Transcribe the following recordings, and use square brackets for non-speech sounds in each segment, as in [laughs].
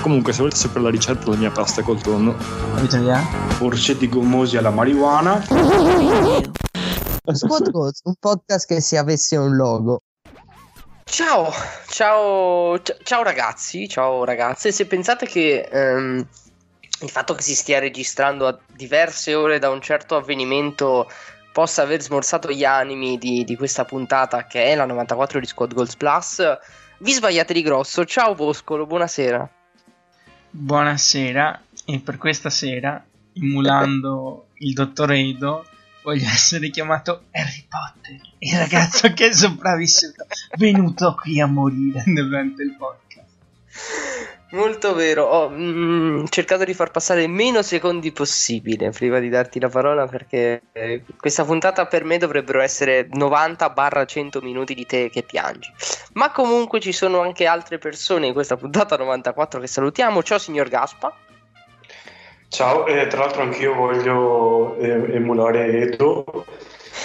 Comunque, se volete sapere la ricetta della mia pasta col tonno? Orsetti gommosi alla marijuana. Squad Goals, [laughs] un podcast che se avesse un logo. Ciao, ciao, ci- ciao ragazzi, ciao ragazze. Se pensate che ehm, il fatto che si stia registrando a diverse ore da un certo avvenimento possa aver smorzato gli animi di, di questa puntata che è la 94 di Squad Goals Plus, vi sbagliate di grosso. Ciao Boscolo, buonasera. Buonasera. E per questa sera, emulando il dottor Edo, voglio [laughs] essere chiamato Harry Potter. Il ragazzo che è sopravvissuto, venuto qui a morire durante il podcast. Molto vero, ho mm, cercato di far passare meno secondi possibile prima di darti la parola perché eh, questa puntata per me dovrebbero essere 90-100 minuti di te che piangi. Ma comunque ci sono anche altre persone in questa puntata 94 che salutiamo. Ciao signor Gaspa. Ciao, e tra l'altro anch'io voglio eh, emulare Edo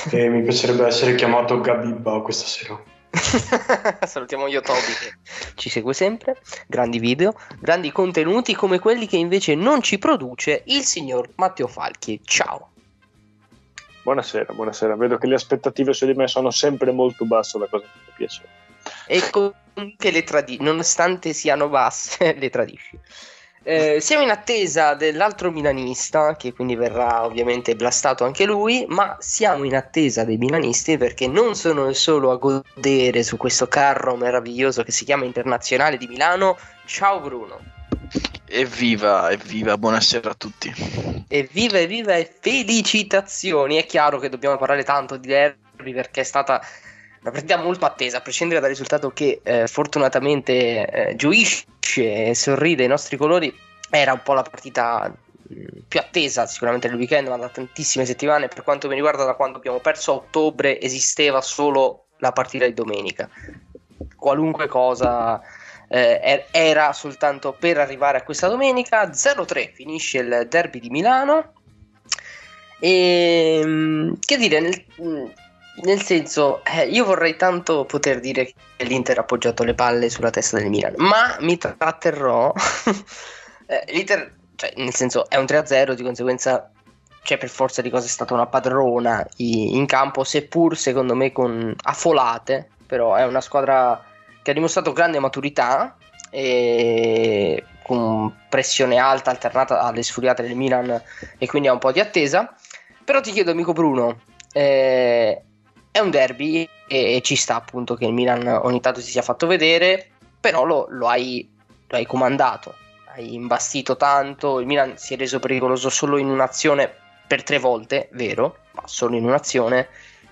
e mi piacerebbe essere chiamato Gabibba questa sera. [laughs] Salutiamo io Toby che ci segue sempre. Grandi video, grandi contenuti come quelli che invece non ci produce il signor Matteo Falchi. Ciao. Buonasera, buonasera. Vedo che le aspettative su di me sono sempre molto basse, la cosa che mi piace. E comunque le tradisci, nonostante siano basse, [laughs] le tradisci. Eh, siamo in attesa dell'altro milanista, che quindi verrà ovviamente blastato anche lui, ma siamo in attesa dei milanisti perché non sono solo a godere su questo carro meraviglioso che si chiama Internazionale di Milano. Ciao Bruno. Evviva, evviva, buonasera a tutti. Evviva, evviva e felicitazioni! È chiaro che dobbiamo parlare tanto di derby perché è stata una partita molto attesa, a prescindere dal risultato che eh, fortunatamente eh, gioisce e sorride ai nostri colori. Era un po' la partita mh, più attesa sicuramente del weekend, ma da tantissime settimane. Per quanto mi riguarda, da quando abbiamo perso a ottobre, esisteva solo la partita di domenica. Qualunque cosa eh, er- era soltanto per arrivare a questa domenica. 0-3 finisce il derby di Milano. E mm, che dire, nel, mm, nel senso, eh, io vorrei tanto poter dire che l'Inter ha appoggiato le palle sulla testa del Milan, ma mi tratterrò. [laughs] Eh, L'Inter, cioè, nel senso, è un 3-0, di conseguenza c'è per forza di cose stata una padrona in campo, seppur secondo me con affolate, però è una squadra che ha dimostrato grande maturità e con pressione alta alternata alle sfuriate del Milan e quindi ha un po' di attesa. Però ti chiedo, amico Bruno, eh, è un derby e, e ci sta appunto che il Milan ogni tanto si sia fatto vedere, però lo, lo hai, lo hai comandato, imbastito tanto, il Milan si è reso pericoloso solo in un'azione per tre volte, vero, ma solo in un'azione,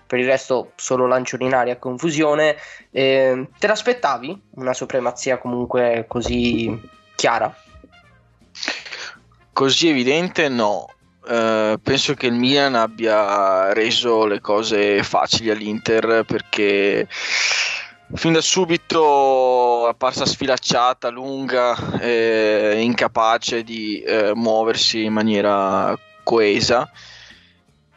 per il resto solo lancioni in aria confusione. Eh, te l'aspettavi una supremazia comunque così chiara? Così evidente no. Eh, penso che il Milan abbia reso le cose facili all'Inter perché fin da subito apparsa sfilacciata, lunga, eh, incapace di eh, muoversi in maniera coesa,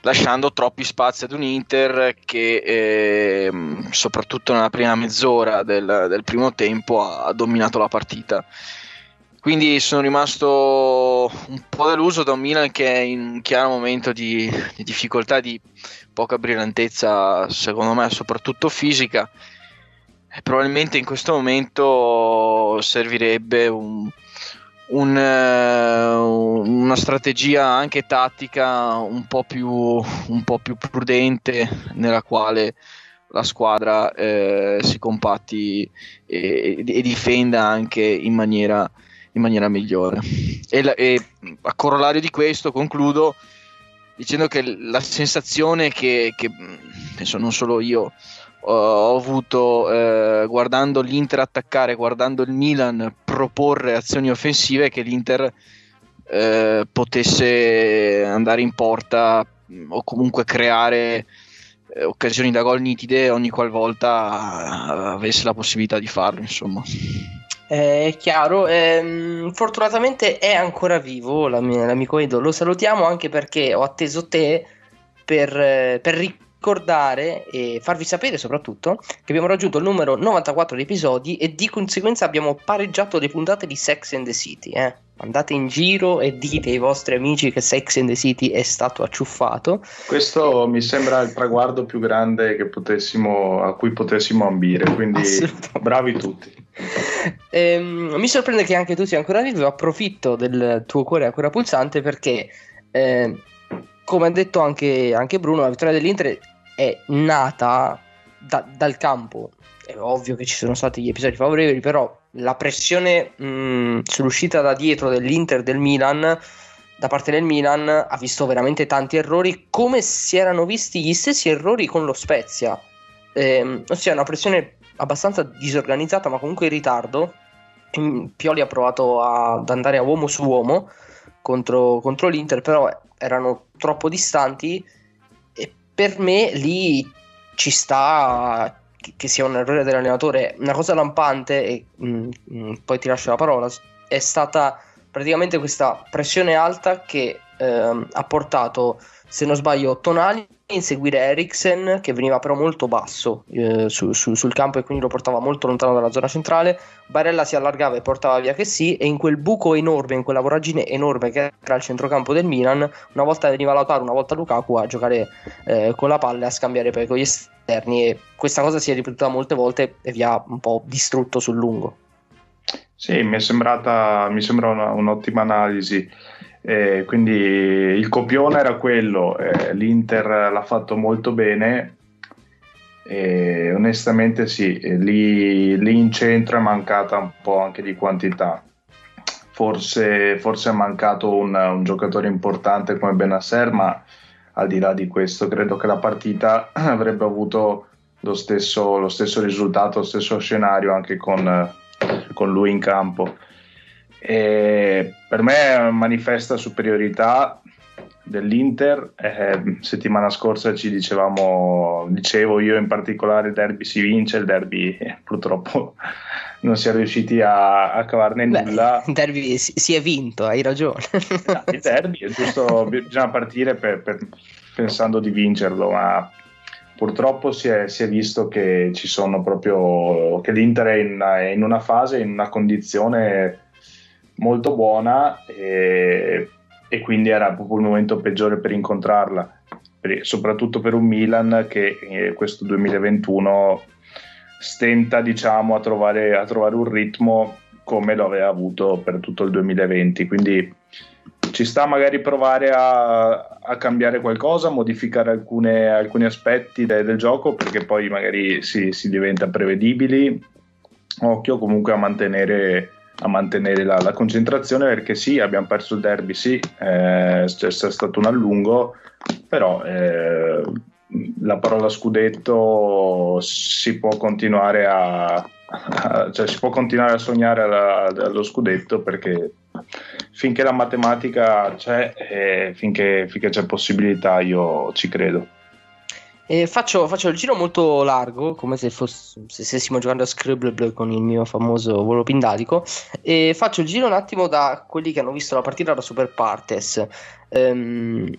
lasciando troppi spazi ad un Inter che ehm, soprattutto nella prima mezz'ora del, del primo tempo ha, ha dominato la partita. Quindi sono rimasto un po' deluso da un Milan che è in un chiaro momento di, di difficoltà, di poca brillantezza, secondo me, soprattutto fisica. Probabilmente in questo momento servirebbe un, un, eh, una strategia anche tattica un po' più, un po' più prudente nella quale la squadra eh, si compatti e, e difenda anche in maniera in maniera migliore. E, e, a corollario di questo concludo dicendo che la sensazione che, che penso non solo io ho, ho avuto eh, guardando l'Inter attaccare, guardando il Milan proporre azioni offensive, che l'Inter eh, potesse andare in porta mh, o comunque creare eh, occasioni da gol nitide ogni qualvolta eh, avesse la possibilità di farlo, insomma. Eh, È chiaro, ehm, fortunatamente è ancora vivo l'ami- l'amico Edo, lo salutiamo anche perché ho atteso te per, eh, per ricordare e farvi sapere soprattutto che abbiamo raggiunto il numero 94 di episodi e di conseguenza abbiamo pareggiato le puntate di Sex and the City. eh. Andate in giro e dite ai vostri amici che Sex and the City è stato acciuffato. Questo mi sembra il traguardo più grande che potessimo, a cui potessimo ambire, quindi bravi tutti. Ehm, mi sorprende che anche tu sia ancora vivo. Approfitto del tuo cuore ancora pulsante perché, eh, come ha detto anche, anche Bruno, la vittoria dell'Inter è nata da- dal campo. È ovvio che ci sono stati gli episodi favorevoli, però la pressione mh, sull'uscita da dietro dell'Inter del Milan. Da parte del Milan ha visto veramente tanti errori, come si erano visti gli stessi errori con lo Spezia, Ehm, ossia una pressione abbastanza disorganizzata, ma comunque in ritardo. Mm, Pioli ha provato a- ad andare a uomo su uomo contro, contro l'Inter, però erano troppo distanti. E per me lì ci sta che- sia un errore dell'allenatore. Una cosa lampante, e mm, mm, poi ti lascio la parola, è stata praticamente questa pressione alta che ehm, ha portato, se non sbaglio, Tonali inseguire Eriksen, che veniva però molto basso eh, su- su- sul campo e quindi lo portava molto lontano dalla zona centrale. Barella si allargava e portava via che sì, e in quel buco enorme, in quella voragine enorme che era il centrocampo del Milan, una volta veniva Lautaro, una volta Lukaku a giocare eh, con la palla e a scambiare poi con gli esterni. E questa cosa si è ripetuta molte volte e vi ha un po' distrutto sul lungo. Sì, mi è sembrata, mi sembra una- un'ottima analisi. Eh, quindi il copione era quello, eh, l'Inter l'ha fatto molto bene. E onestamente sì, lì, lì in centro è mancata un po' anche di quantità. Forse, forse è mancato un, un giocatore importante come Benasser, ma al di là di questo credo che la partita [clears throat] avrebbe avuto lo stesso, lo stesso risultato, lo stesso scenario anche con, con lui in campo. E per me manifesta superiorità dell'Inter. Eh, settimana scorsa ci dicevamo, dicevo io in particolare, il derby si vince, il derby eh, purtroppo [laughs] non si è riusciti a, a cavarne Beh, nulla. il derby si, è vinto, hai ragione. Ah, il derby è giusto, [laughs] bisogna partire per- per- pensando di vincerlo, ma purtroppo si è, si è visto che ci sono proprio che l'Inter è in è in una fase, in una condizione molto buona e, e quindi era proprio il momento peggiore per incontrarla, per- soprattutto per un Milan che eh, questo 2021 stenta diciamo a trovare, a trovare un ritmo come lo aveva avuto per tutto il 2020 quindi ci sta magari provare a, a cambiare qualcosa, modificare alcune- alcuni aspetti de- del gioco perché poi magari si, si diventa prevedibili. Occhio comunque a mantenere, a mantenere la, la concentrazione perché sì, abbiamo perso il derby, sì, eh, c'è, c'è stato un allungo, però eh, la parola scudetto si può continuare a, a- cioè si può continuare a sognare alla- allo scudetto perché finché la matematica c'è e finché, finché c'è possibilità io ci credo. E faccio, faccio il giro molto largo, come se, fosse, se stessimo giocando a Scribble con il mio famoso volo pindadico. E faccio il giro un attimo da quelli che hanno visto la partita da Super Partes. Ehm,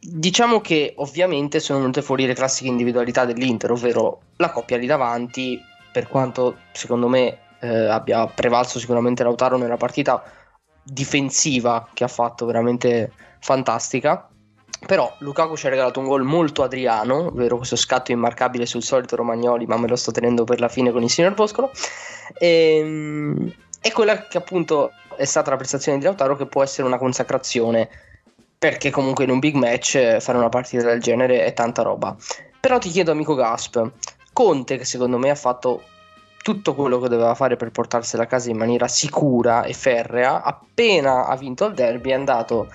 diciamo che ovviamente sono venute fuori le classiche individualità dell'Inter, ovvero la coppia lì davanti, per quanto secondo me eh, abbia prevalso sicuramente Lautaro nella partita difensiva che ha fatto veramente fantastica. Però Lukaku ci ha regalato un gol molto adriano, ovvero questo scatto immarcabile sul solito Romagnoli, ma me lo sto tenendo per la fine con il signor Boscolo. E, e quella che appunto è stata la prestazione di Lautaro che può essere una consacrazione, perché comunque in un big match eh, fare una partita del genere è tanta roba. Però ti chiedo amico Gasp, Conte che secondo me ha fatto tutto quello che doveva fare per portarsela a casa in maniera sicura e ferrea, appena ha vinto il derby è andato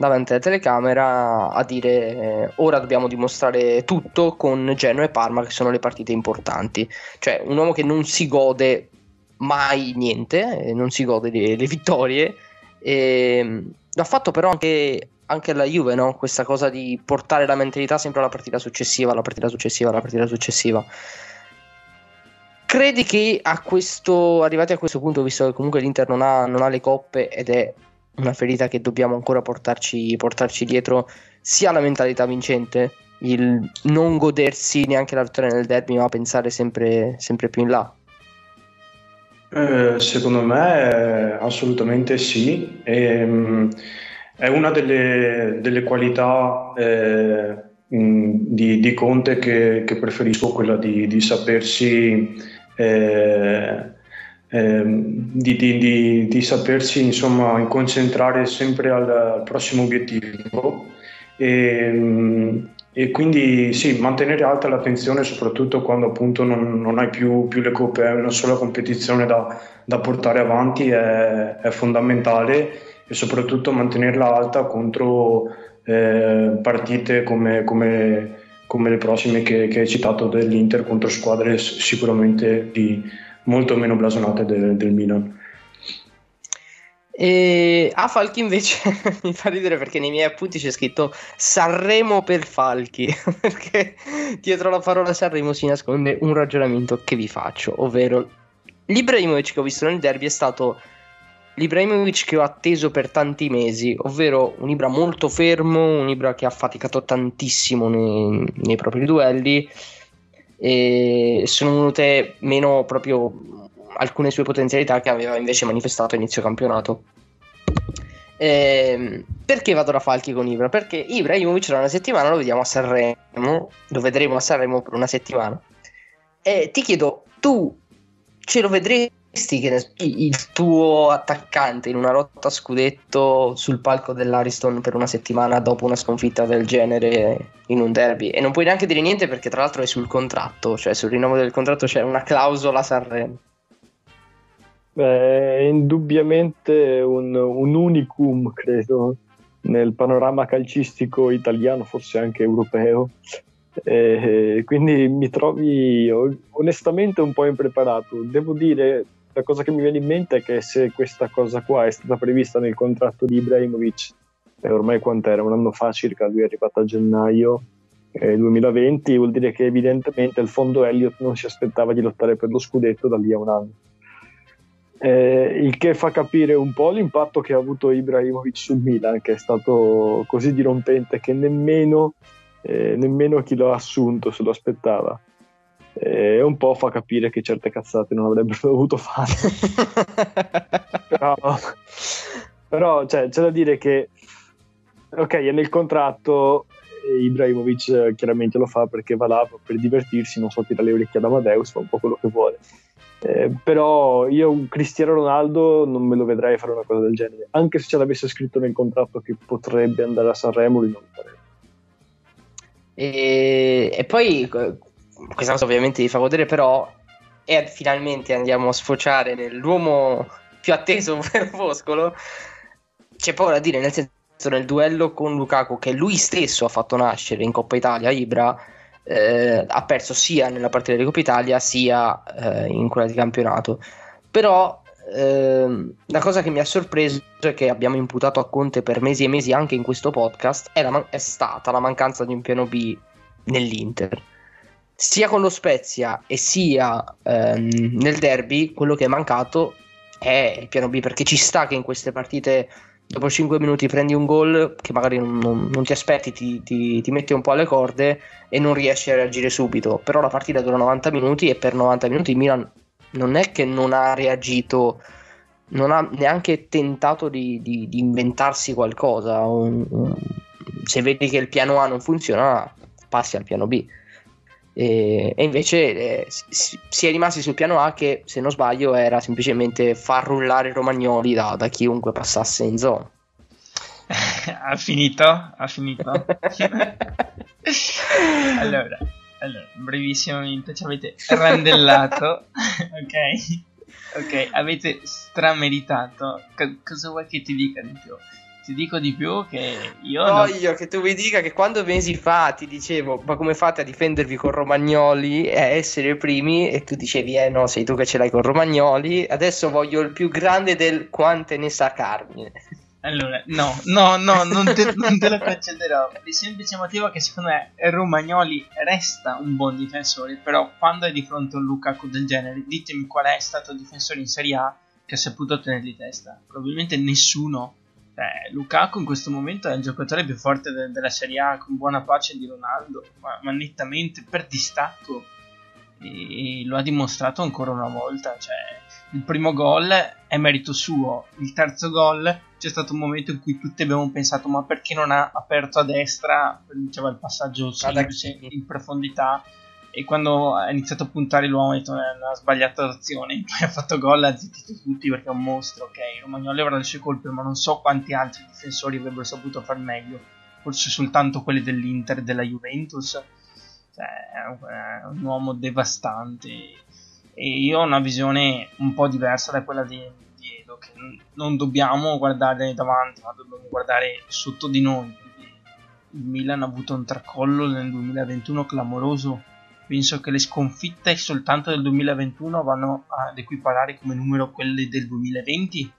davanti alla telecamera a dire eh, ora dobbiamo dimostrare tutto con Genoa e Parma che sono le partite importanti. Cioè un uomo che non si gode mai niente, eh, non si gode le, le vittorie. E, l'ha fatto però anche anche la Juve, no? Questa cosa di portare la mentalità sempre alla partita successiva, alla partita successiva, alla partita successiva. Credi che a questo, arrivati a questo punto, visto che comunque l'Inter non ha, non ha le coppe ed è una ferita che dobbiamo ancora portarci, portarci dietro, sia la mentalità vincente, il non godersi neanche la vittoria nel derby, ma pensare sempre, sempre più in là? Eh, secondo me assolutamente sì. E, mh, è una delle, delle qualità eh, di, di Conte che, che preferisco, quella di, di sapersi eh, ehm, di, di, di, di, sapersi insomma concentrare sempre al, al prossimo obiettivo. E, e, quindi sì, mantenere alta l'attenzione soprattutto quando appunto non, non hai più, più, le coppe, è una sola competizione da, da portare avanti è, è, fondamentale. E soprattutto mantenerla alta contro eh, partite come, come come le prossime che, che hai citato dell'Inter contro squadre sicuramente di molto meno blasonate del, del Milan. E a Falchi invece [laughs] mi fa ridere perché nei miei appunti c'è scritto Sanremo per Falchi [laughs] perché dietro la parola Sanremo si nasconde un ragionamento che vi faccio ovvero l'Ibrahimovic che ho visto nel derby è stato l'Ibrahimovic che ho atteso per tanti mesi, ovvero un Ibra molto fermo, un Ibra che ha faticato tantissimo nei, nei propri duelli e sono venute meno proprio alcune sue potenzialità che aveva invece manifestato a inizio campionato. Eh, perché vado da Falchi con Ibra? Perché Ibrahimovic tra una settimana lo vediamo a Sanremo, lo vedremo a Sanremo per una settimana. E ti chiedo, tu ce lo vedresti il tuo attaccante in una rotta a scudetto sul palco dell'Ariston per una settimana dopo una sconfitta del genere in un derby e non puoi neanche dire niente perché tra l'altro è sul contratto, cioè sul rinnovo del contratto c'è una clausola Sanremo. Beh, è indubbiamente un, un unicum, credo, nel panorama calcistico italiano, forse anche europeo. E quindi mi trovi onestamente un po' impreparato. Devo dire, la cosa che mi viene in mente è che se questa cosa qua è stata prevista nel contratto di Ibrahimovic, e ormai quant'era? Un anno fa circa, lui è arrivato a gennaio eh, 2020, vuol dire che evidentemente il fondo Elliott non si aspettava di lottare per lo scudetto da lì a un anno. Eh, il che fa capire un po' l'impatto che ha avuto Ibrahimovic sul Milan, che è stato così dirompente che nemmeno, eh, nemmeno chi lo ha assunto se lo aspettava e un po' fa capire che certe cazzate non avrebbero [laughs] dovuto fare. [laughs] però, però cioè, c'è da dire che, ok, è nel contratto, Ibrahimovic eh, chiaramente lo fa perché va là per divertirsi, non so, tira le orecchie ad Amadeus, fa un po' quello che vuole. Eh, però io Cristiano Ronaldo non me lo vedrei fare una cosa del genere, anche se ce l'avesse scritto nel contratto che potrebbe andare a Sanremo, lui non lo farebbe. E, e poi questa cosa ovviamente vi fa godere, però e finalmente andiamo a sfociare nell'uomo più atteso, [laughs] ovvero Foscolo, c'è poco da dire, nel senso nel duello con Lukaku che lui stesso ha fatto nascere in Coppa Italia, Ibra eh, ha perso sia nella partita di Coppa Italia sia eh, in quella di campionato. Però eh, la cosa che mi ha sorpreso e che abbiamo imputato a Conte per mesi e mesi anche in questo podcast è, man- è stata la mancanza di un piano B nell'Inter sia con lo Spezia e sia ehm, nel derby, quello che è mancato è il piano B, perché ci sta che in queste partite dopo 5 minuti prendi un gol che magari non, non, ti aspetti, ti, ti, ti metti un po' alle corde e non riesci a reagire subito, però la partita dura 90 minuti e per 90 minuti il Milan non è che non ha reagito, non ha neanche tentato di, di, di inventarsi qualcosa, se vedi che il piano A non funziona passi al piano B. E, e invece eh, si, si, è rimasti sul piano A che, se non sbaglio, era semplicemente far rullare Romagnoli da, da chiunque passasse in zona. [laughs] ha finito? Ha finito? [laughs] allora, allora, brevissimamente ci avete randellato, [laughs] ok? Ok, avete strameritato. C- cosa vuoi che ti dica di più? Ti dico di più che io voglio non... che tu mi dica che quando mesi fa ti dicevo ma come fate a difendervi con Romagnoli e a essere primi e tu dicevi eh no sei tu che ce l'hai con Romagnoli adesso voglio il più grande del quante ne sa Carmine Allora, no, no, no, non te, non te lo concederò. Per il semplice motivo che secondo me Romagnoli resta un buon difensore, però quando è di fronte a un Lukaku del genere, ditemi qual è stato il difensore in Serie A che ha saputo tenergli testa. Probabilmente nessuno. Eh, Lukaku in questo momento è il giocatore più forte de- della Serie A, con buona pace di Ronaldo, ma, ma nettamente per distacco. E, e lo ha dimostrato ancora una volta. Cioè, il primo gol è merito suo, il terzo gol c'è stato un momento in cui tutti abbiamo pensato ma perché non ha aperto a destra, diceva il passaggio semplice in profondità e quando ha iniziato a puntare l'uomo ha detto è una sbagliata azione. Poi [laughs] ha fatto gol ha zittito tutti perché è un mostro ok? Romagnoli avrà le sue colpe ma non so quanti altri difensori avrebbero saputo far meglio. Forse soltanto quelli dell'Inter e della Juventus. Cioè, è un uomo devastante. E io ho una visione un po' diversa da quella di, di Edo che non dobbiamo guardare davanti ma dobbiamo guardare sotto di noi. Il Milan ha avuto un tracollo nel 2021 clamoroso penso che le sconfitte soltanto del 2021 vanno ad equiparare come numero quelle del 2020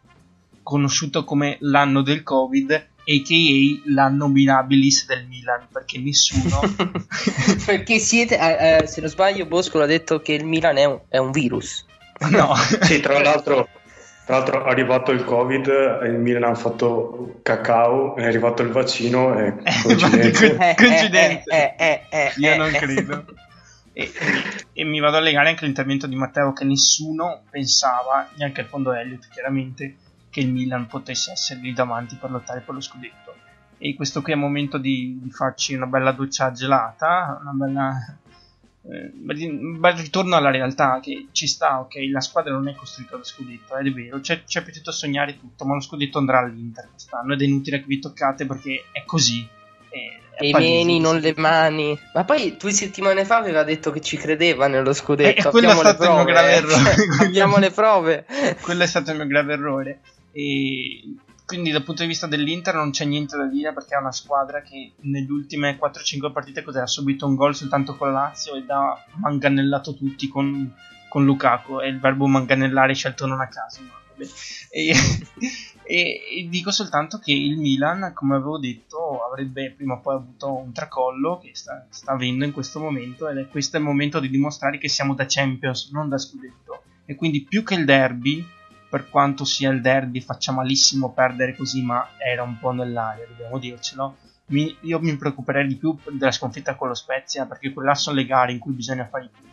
conosciuto come l'anno del covid a.k.a. l'anno mirabilis del Milan perché nessuno [laughs] perché siete eh, eh, se non sbaglio Bosco ha detto che il Milan è un, è un virus. [laughs] No. Sì tra l'altro tra l'altro è arrivato il covid il Milan ha fatto cacao è arrivato il vaccino e [laughs] eh, coincidenza eh, eh, eh, io non credo e, e- mi vado a legare anche all'intervento di Matteo che nessuno pensava neanche al fondo Elliott chiaramente che il Milan potesse essere lì davanti per lottare per lo scudetto. E questo qui è il momento di, di farci una bella doccia gelata una bella eh, un bel ritorno alla realtà che ci sta ok? La squadra non è costruita da scudetto è vero. C'è, c'è piaciuto sognare tutto ma lo scudetto andrà all'Inter quest'anno ed è inutile che vi toccate perché è così. È- E i meni, non le mani. Ma poi due settimane fa aveva detto che ci credeva nello E scudetto. quello è stato il mio grave eh. errore. [laughs] Abbiamo le prove. quello è stato il mio grave errore. E quindi dal punto di vista dell'Inter non c'è niente da dire perché è una squadra che nelle ultime 4-5 partite cos'è, ha subito un gol soltanto con la Lazio ed ha manganellato tutti con, con Lukaku. È il verbo manganellare scelto non a caso. ma vabbè. E, [laughs] e- e dico soltanto che il Milan, come avevo detto, avrebbe prima o poi avuto un tracollo che sta, sta avendo in questo momento ed è questo il momento di dimostrare che siamo da Champions, non da scudetto. E quindi più che il derby, per quanto sia il derby, faccia malissimo perdere così, ma era un po' nell'aria, dobbiamo dircelo. Mi- io mi preoccuperei di più della sconfitta con lo Spezia, perché quelle là sono le gare in cui bisogna fare i punti.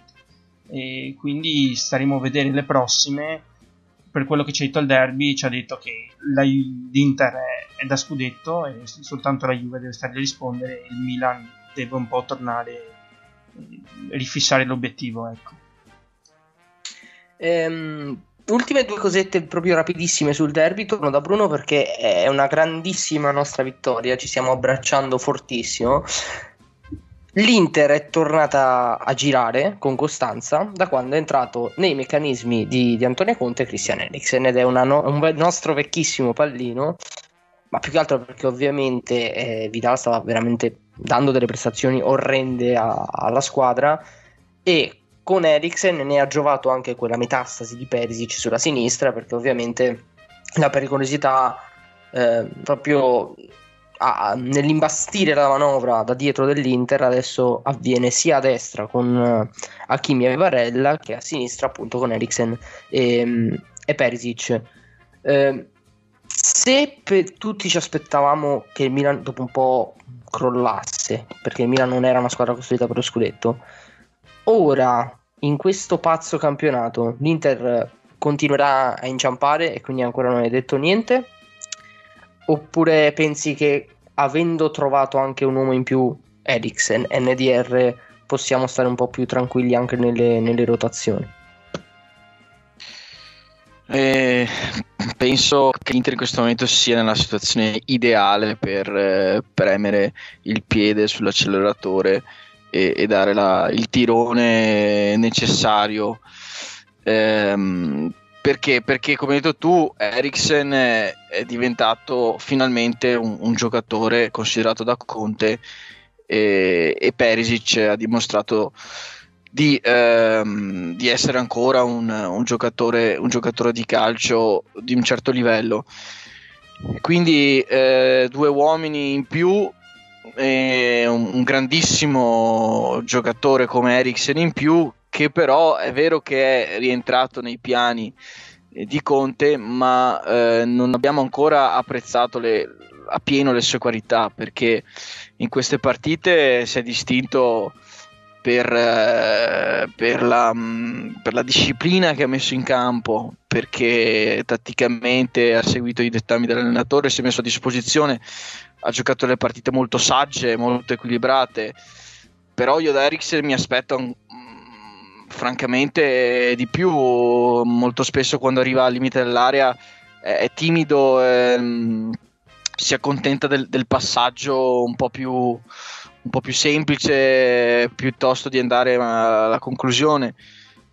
E quindi staremo a vedere le prossime. Per quello che ci ha detto il derby, ci ha detto che la, l'Inter è, è da scudetto e soltanto la Juve deve stare a rispondere. Il Milan deve un po' tornare, eh, rifissare l'obiettivo. Ecco. Ehm, ultime due cosette proprio rapidissime sul derby. Torno da Bruno perché è una grandissima nostra vittoria. Ci stiamo abbracciando fortissimo. L'Inter è tornata a girare con costanza da quando è entrato nei meccanismi di, di Antonio Conte e Christian Eriksen ed è no- un nostro vecchissimo pallino, ma più che altro perché ovviamente eh, Vidal stava veramente dando delle prestazioni orrende a- alla squadra e con Eriksen ne ha giovato anche quella metastasi di Perisic sulla sinistra perché ovviamente la pericolosità eh, proprio a- nell'imbastire la manovra da dietro dell'Inter adesso avviene sia a destra con eh, Hakimi e Varella che a sinistra appunto con Eriksen e, e Perisic. Eh, se per tutti ci aspettavamo che il Milan dopo un po' crollasse perché il Milan non era una squadra costruita per lo scudetto ora in questo pazzo campionato l'Inter continuerà a inciampare e quindi ancora non hai detto niente oppure pensi che avendo trovato anche un uomo in più Eriksen, NDR possiamo stare un po' più tranquilli anche nelle, nelle rotazioni Eh, penso che l'Inter in questo momento sia nella situazione ideale per eh, premere il piede sull'acceleratore e, e dare la- il tirone necessario. Ehm, perché? Perché, come hai detto tu, Eriksen è, diventato finalmente un, un giocatore considerato da Conte e, e Perisic ha dimostrato di, ehm, di essere ancora un, un giocatore, un giocatore di calcio di un certo livello. Quindi eh, due uomini in più un, un grandissimo giocatore come Eriksen in più che però è vero che è rientrato nei piani eh, di Conte, ma eh, non abbiamo ancora apprezzato le, a pieno le sue qualità perché in queste partite si è distinto per, eh, per, la, mm, per, la, disciplina che ha messo in campo, perché tatticamente ha seguito i dettami dell'allenatore, si è messo a disposizione, ha giocato delle partite molto sagge, molto equilibrate, però io da Eriksen mi aspetto francamente di più, molto spesso quando arriva al limite dell'area è, è timido, mm, si accontenta del, del passaggio un po' più un po' più semplice piuttosto di andare alla conclusione.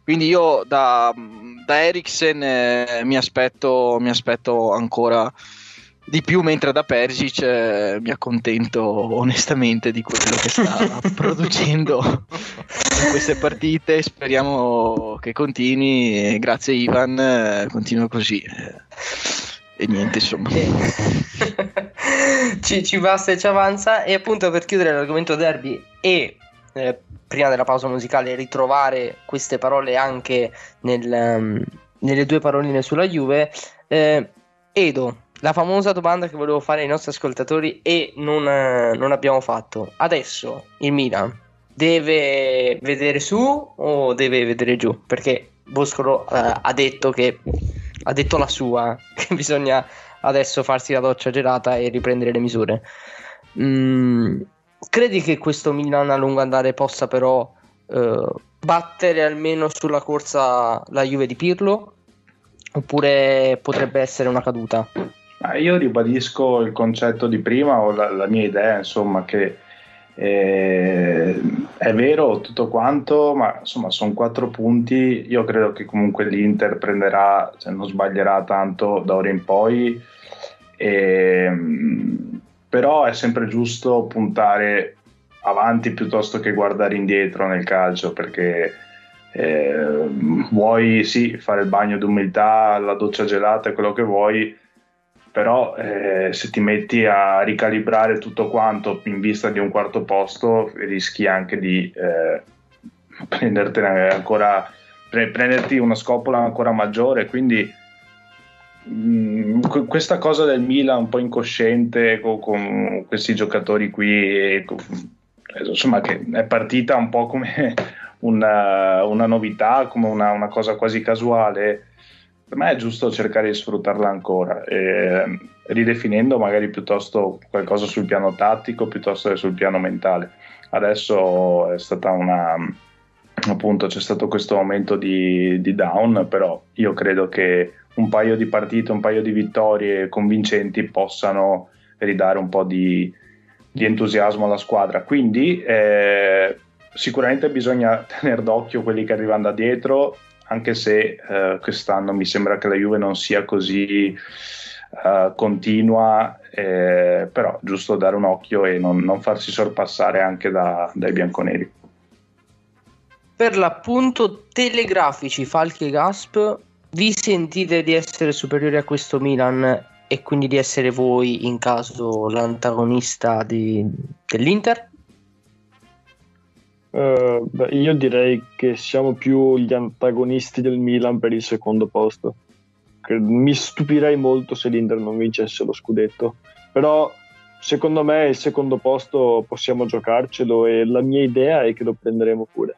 Quindi io da, da Eriksen eh, mi, aspetto, mi, aspetto, ancora di più, mentre da Persic eh, mi accontento onestamente di quello che sta [laughs] producendo in queste partite. Speriamo che continui. Grazie Ivan, eh, continua così. E niente, insomma. [laughs] ci, ci, basta e ci avanza. E appunto per chiudere l'argomento derby e eh, prima della pausa musicale ritrovare queste parole anche nel, um, nelle due paroline sulla Juve. Eh, Edo, la famosa domanda che volevo fare ai nostri ascoltatori e non, eh, non abbiamo fatto. Adesso il Milan deve vedere su o deve vedere giù? Perché Boscolo eh, ha detto che ha detto la sua, [laughs] che bisogna adesso farsi la doccia gelata e riprendere le misure. Mm, credi che questo Milan a lungo andare possa però eh, battere almeno sulla corsa la Juve di Pirlo? Oppure potrebbe essere una caduta? Io ribadisco il concetto di prima o la, la mia idea, insomma, che eh, è vero tutto quanto, ma insomma sono quattro punti. Io credo che comunque l'Inter prenderà, se non sbaglierà tanto da ora in poi. E, però è sempre giusto puntare avanti piuttosto che guardare indietro nel calcio perché eh, vuoi sì fare il bagno d'umiltà, la doccia gelata quello che vuoi, però eh, se ti metti a ricalibrare tutto quanto in vista di un quarto posto rischi anche di eh, [laughs] ancora pre- prenderti una scopola ancora maggiore. Quindi mh, mm, questa cosa del Milan un po' incosciente con, con questi giocatori qui con, insomma che è partita un po' come [laughs] una, una novità come una, una cosa quasi casuale per me è giusto cercare di sfruttarla ancora, eh, ridefinendo magari piuttosto qualcosa sul piano tattico piuttosto che sul piano mentale. Adesso è stata una appunto c'è stato questo momento di, di down, però io credo che un paio di partite, un paio di vittorie convincenti possano ridare un po' di, di entusiasmo alla squadra. Quindi eh, sicuramente bisogna [laughs] tenere d'occhio quelli che arrivano da dietro anche se eh, quest'anno mi sembra che la Juve non sia così eh, continua, eh, però giusto dare un occhio e non, non farsi sorpassare anche da, dai bianconeri. Per l'appunto telegrafici Falchi e Gasp, vi sentite di essere superiori a questo Milan e quindi di essere voi in caso l'antagonista di, dell'Inter? Uh, beh, io direi che siamo più gli antagonisti del Milan per il secondo posto. Mi stupirei molto se l'Inter non vincesse lo scudetto, però secondo me il secondo posto possiamo giocarcelo e la mia idea è che lo prenderemo pure.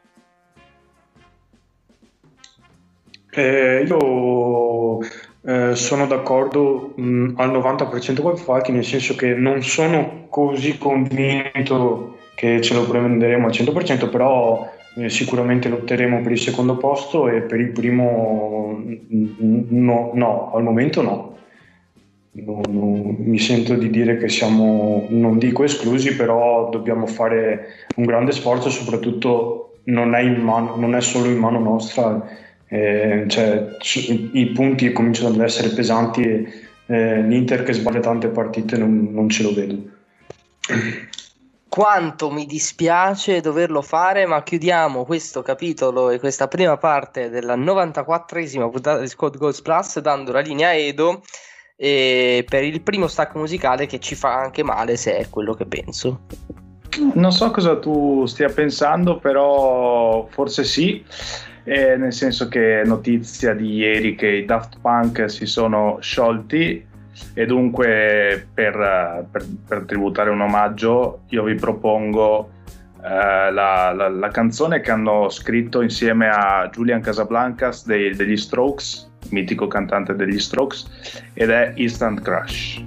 Eh, io eh, sono d'accordo mh, al 90% con Falchi, nel senso che non sono così convinto che ce lo prenderemo al 100%, però eh, sicuramente lotteremo per il secondo posto e per il primo no, no al momento no. No, no. mi sento di dire che siamo, non dico esclusi, però dobbiamo fare un grande sforzo, soprattutto non è, mano, non è solo in mano nostra, eh, cioè, i punti cominciano ad essere pesanti e eh, l'Inter che sbaglia tante partite non, non ce lo vedo quanto mi dispiace doverlo fare, ma chiudiamo questo capitolo e questa prima parte della 94esima puntata di Squad Goals Plus dando la linea a Edo e per il primo stacco musicale che ci fa anche male se è quello che penso. Non so cosa tu stia pensando, però forse sì, eh, nel senso che è notizia di ieri che i Daft Punk si sono sciolti e dunque per, per, per tributare un omaggio io vi propongo eh, la, la, la, canzone che hanno scritto insieme a Julian Casablancas dei, degli Strokes, mitico cantante degli Strokes, ed è Instant Crush.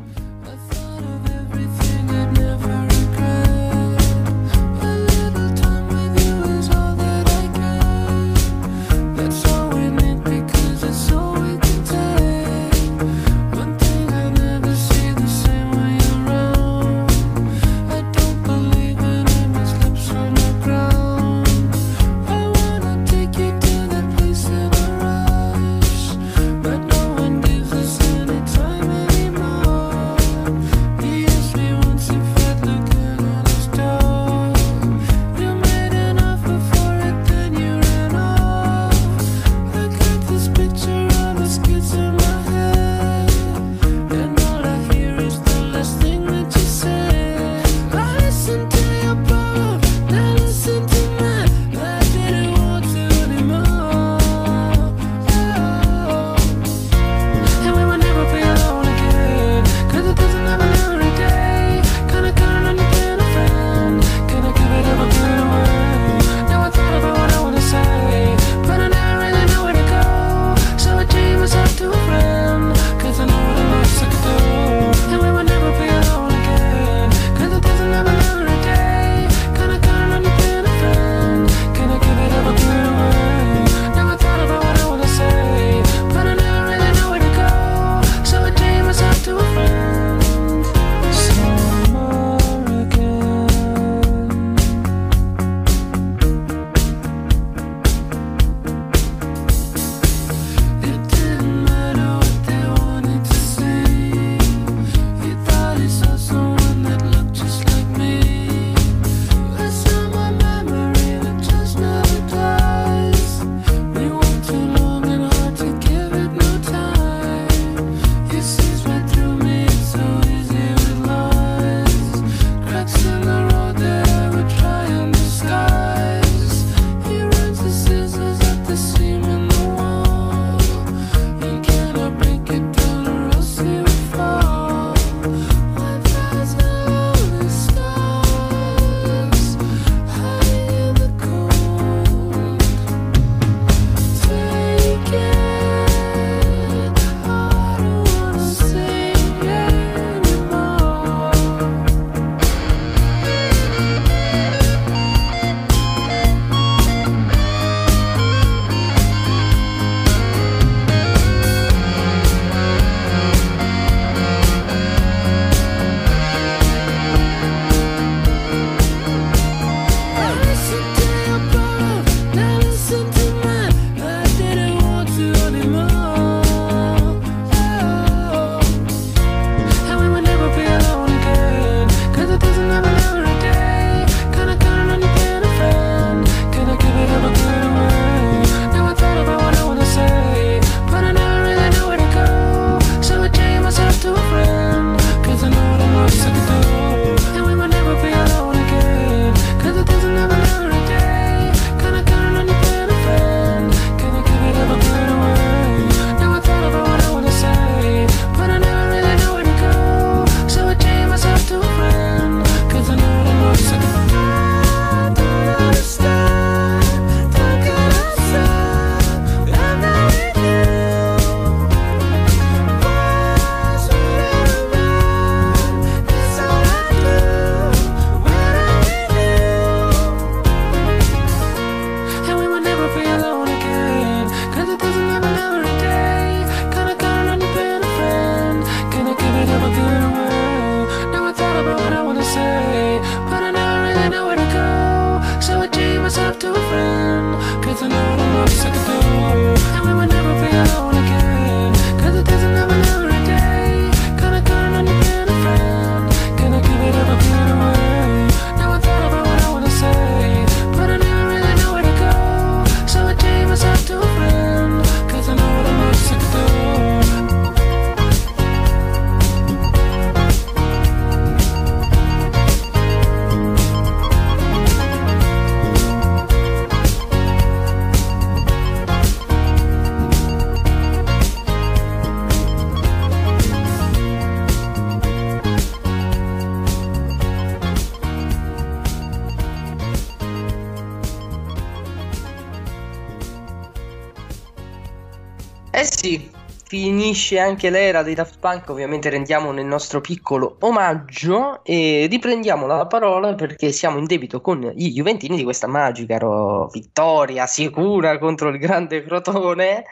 Finisce anche l'era dei Daft Punk, ovviamente rendiamo nel nostro piccolo omaggio e riprendiamo la parola perché siamo in debito con i Juventini di questa magica ro- vittoria sicura contro il grande Crotone.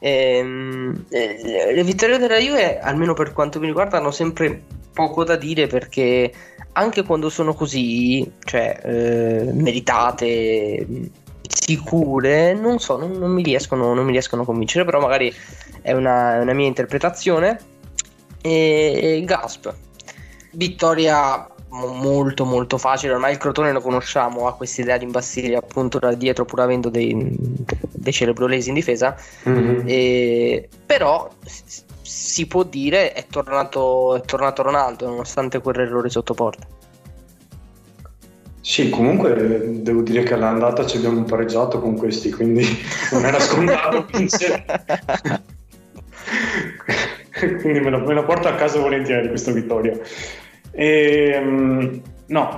Ehm, eh, le vittorie della Juve, almeno per quanto mi riguarda, hanno sempre poco da dire perché anche quando sono così, cioè eh, meritate, sicure, non so, non, non mi riescono, non mi riescono a convincere, però magari è una, una mia interpretazione. E, e Gasp, vittoria molto molto facile, ormai il Crotone lo conosciamo, ha questa idea di imbastire appunto da dietro pur avendo dei, dei cerebrolesi in difesa, Mhm. e, però si può dire è tornato, è tornato Ronaldo nonostante quell'errore sotto porta. Sì, comunque devo dire che all'andata ci abbiamo pareggiato con questi, quindi non era scontato [laughs] vincere. quindi me la, me la porto a casa volentieri questa vittoria. E, mm, no,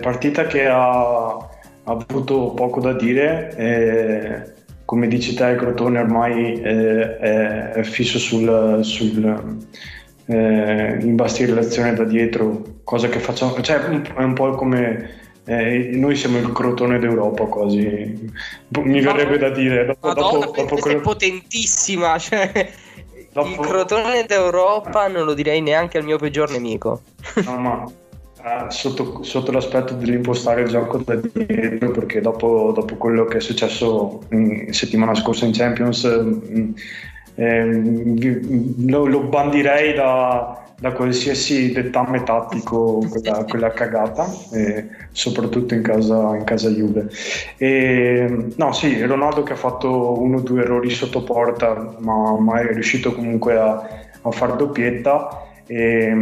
partita che ha, ha avuto poco da dire, eh, come dici te, il Crotone ormai eh, è, è fisso sul, sul eh, imbastire l'azione da dietro, cosa che facciamo, cioè è un po' come eh, noi siamo il Crotone d'Europa quasi, mi verrebbe da dire, dopo, Madonna, dopo- dopo è quello- potentissima, cioè il Dopo- Crotone d'Europa non lo direi neanche al mio peggior nemico. No, ma eh, sotto, sotto l'aspetto dell'impostare il gioco da dietro, perché dopo, dopo quello che è successo mm, settimana scorsa in Champions, mm, ehm, vi- lo, lo bandirei da, da qualsiasi dettame tattico, quella, quella cagata, soprattutto in casa, in casa Juve. E, no, sì, Ronaldo che ha fatto uno o due errori sotto porta, ma, ma è riuscito comunque a, a far doppietta. E,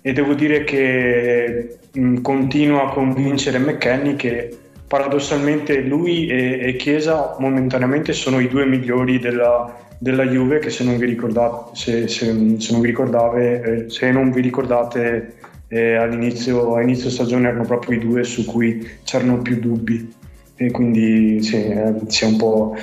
e devo dire che continua a convincere McKenny che paradossalmente lui e, e Chiesa momentaneamente sono i due migliori della, della Juve che se non vi ricordate, se, se- se non vi ricordave, eh, se non vi ricordate eh, all'inizio, inizio stagione erano proprio i due su cui c'erano più dubbi e quindi sì, eh, si è un po'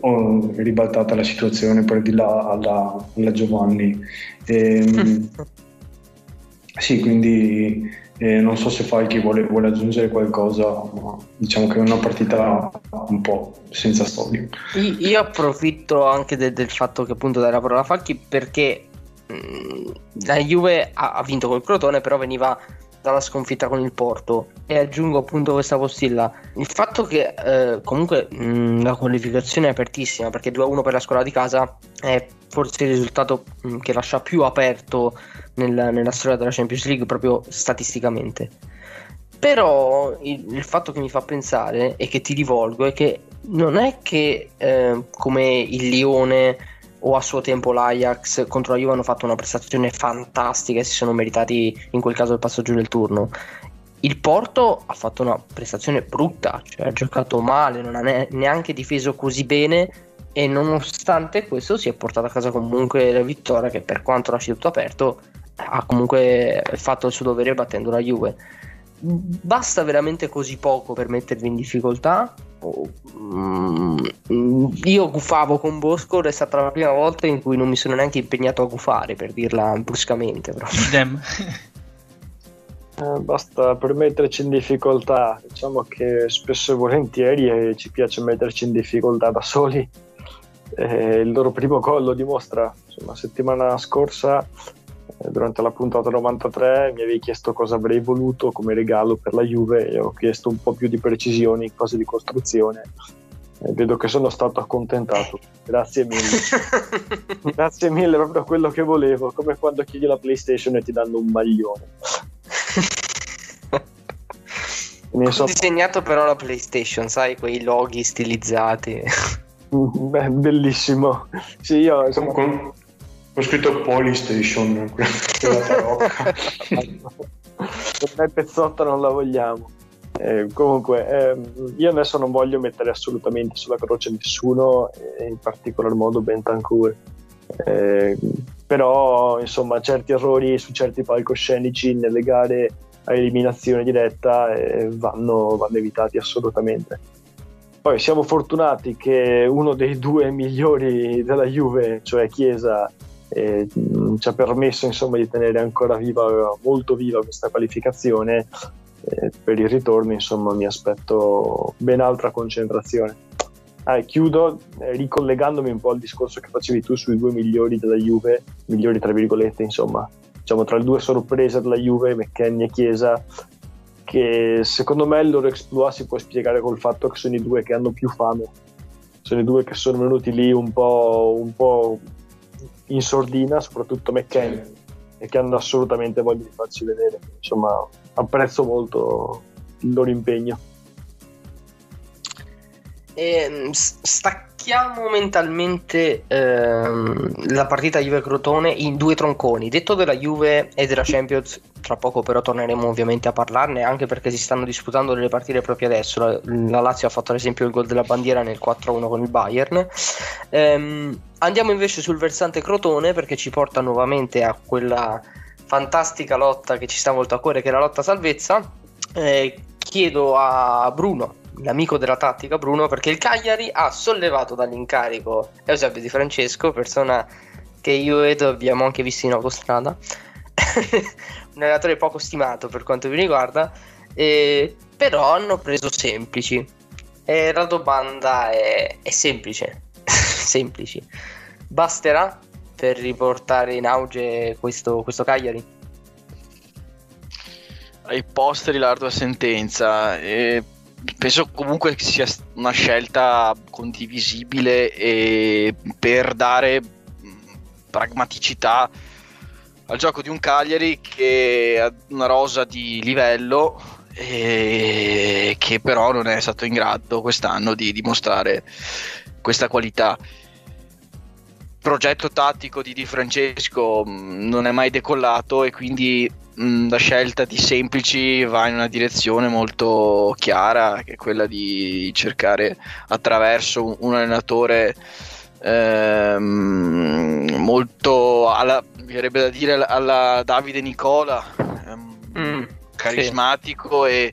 oh, ribaltata la situazione per di là alla, alla Giovanni. Ehm, [laughs] sì, quindi eh, non so se Falchi vuole, vuole aggiungere qualcosa, ma diciamo che è una partita un po' senza storia. Io, approfitto anche de- del fatto che appunto dai la parola a Falchi perché mh, la Juve ha, ha vinto col Crotone, però veniva dalla sconfitta con il Porto e aggiungo appunto questa postilla il fatto che eh, comunque mh, la qualificazione è apertissima perché 2-1 per la squadra di casa è forse il risultato mh, che lascia più aperto nel- nella storia della Champions League proprio statisticamente però il, il fatto che mi fa pensare e che ti rivolgo è che non è che eh, come il Lione o a suo tempo l'Ajax contro la Juve hanno fatto una prestazione fantastica e si sono meritati in quel caso il passaggio del turno. Il Porto ha fatto una prestazione brutta, cioè ha giocato male, non ha ne- neanche difeso così bene e nonostante questo si è portato a casa comunque la vittoria che per quanto lasci tutto aperto ha comunque fatto il suo dovere battendo la Juve. Basta veramente così poco per mettervi in difficoltà? Mm, io gufavo con Bosco, è stata la prima volta in cui non mi sono neanche impegnato a gufare, per dirla bruscamente. Però. Idem. [laughs] Eh, basta per metterci in difficoltà. Diciamo che spesso e volentieri eh, ci piace metterci in difficoltà da soli. Eh, il loro primo gol lo dimostra. Insomma, settimana scorsa, eh, durante la puntata 93, mi avevi chiesto cosa avrei voluto come regalo per la Juve e ho chiesto un po' più di precisioni, cose di costruzione. Eh, vedo che sono stato accontentato. Grazie mille. [laughs] Grazie mille, proprio quello che volevo. Come quando chiedi la PlayStation e ti danno un maglione. [laughs] Ho insomma, disegnato però la PlayStation, sai, quei loghi stilizzati. [laughs] beh, bellissimo. Sì, io insomma, Con- ho scritto Polystation, quella tarocca. per [laughs] me pezzotta non la vogliamo. Eh, comunque, ehm, io adesso non voglio mettere assolutamente sulla croce nessuno, in particolar modo Bentancur. Eh, però, insomma, certi errori su certi palcoscenici nelle gare a eliminazione diretta eh, vanno, vanno evitati assolutamente. Poi siamo fortunati che uno dei due [laughs] migliori della Juve, cioè Chiesa, eh, ci ha permesso insomma, di tenere ancora viva, molto viva questa qualificazione. Eh, per il ritorno, insomma, mi aspetto ben altra concentrazione. Ah, chiudo eh, ricollegandomi un po' al discorso che facevi tu sui due migliori della Juve, migliori tra virgolette, insomma, diciamo tra le due sorprese della Juve, McKenny e Chiesa, che secondo me il loro exploit si può spiegare col fatto che sono i due che hanno più fame, sono i due che sono venuti lì un po', un po in sordina, soprattutto McKenny, e che hanno assolutamente voglia di farci vedere. Insomma, apprezzo molto il loro impegno. E, stacchiamo mentalmente ehm, la partita Juve-Crotone in due tronconi. Detto della Juve e della Champions, tra poco però torneremo ovviamente a parlarne, anche perché si stanno disputando delle partite proprio adesso. La, la Lazio ha fatto ad esempio il gol della bandiera nel 4-1 con il Bayern. Ehm, andiamo invece sul versante Crotone perché ci porta nuovamente a quella fantastica lotta che ci sta molto a cuore, che è la lotta salvezza. Eh, chiedo a Bruno l'amico della tattica Bruno perché il Cagliari ha sollevato dall'incarico Eusebio Di Francesco, persona che io e Edo abbiamo anche visto in autostrada, [laughs] un allenatore poco stimato per quanto mi riguarda, eh, però hanno preso semplici. E la domanda è, è semplice, [laughs] semplici. Basterà per riportare in auge questo, questo Cagliari? ai posteri l'ardua sentenza. E penso comunque che sia una scelta condivisibile e per dare pragmaticità al gioco di un Cagliari che ha una rosa di livello e che però non è stato in grado quest'anno di dimostrare questa qualità. Il progetto tattico di Di Francesco non è mai decollato e quindi mh, la scelta di semplici va in una direzione molto chiara, che è quella di cercare attraverso un, allenatore ehm, molto alla, verrebbe da dire alla Davide Nicola, ehm, mm, carismatico sì. e,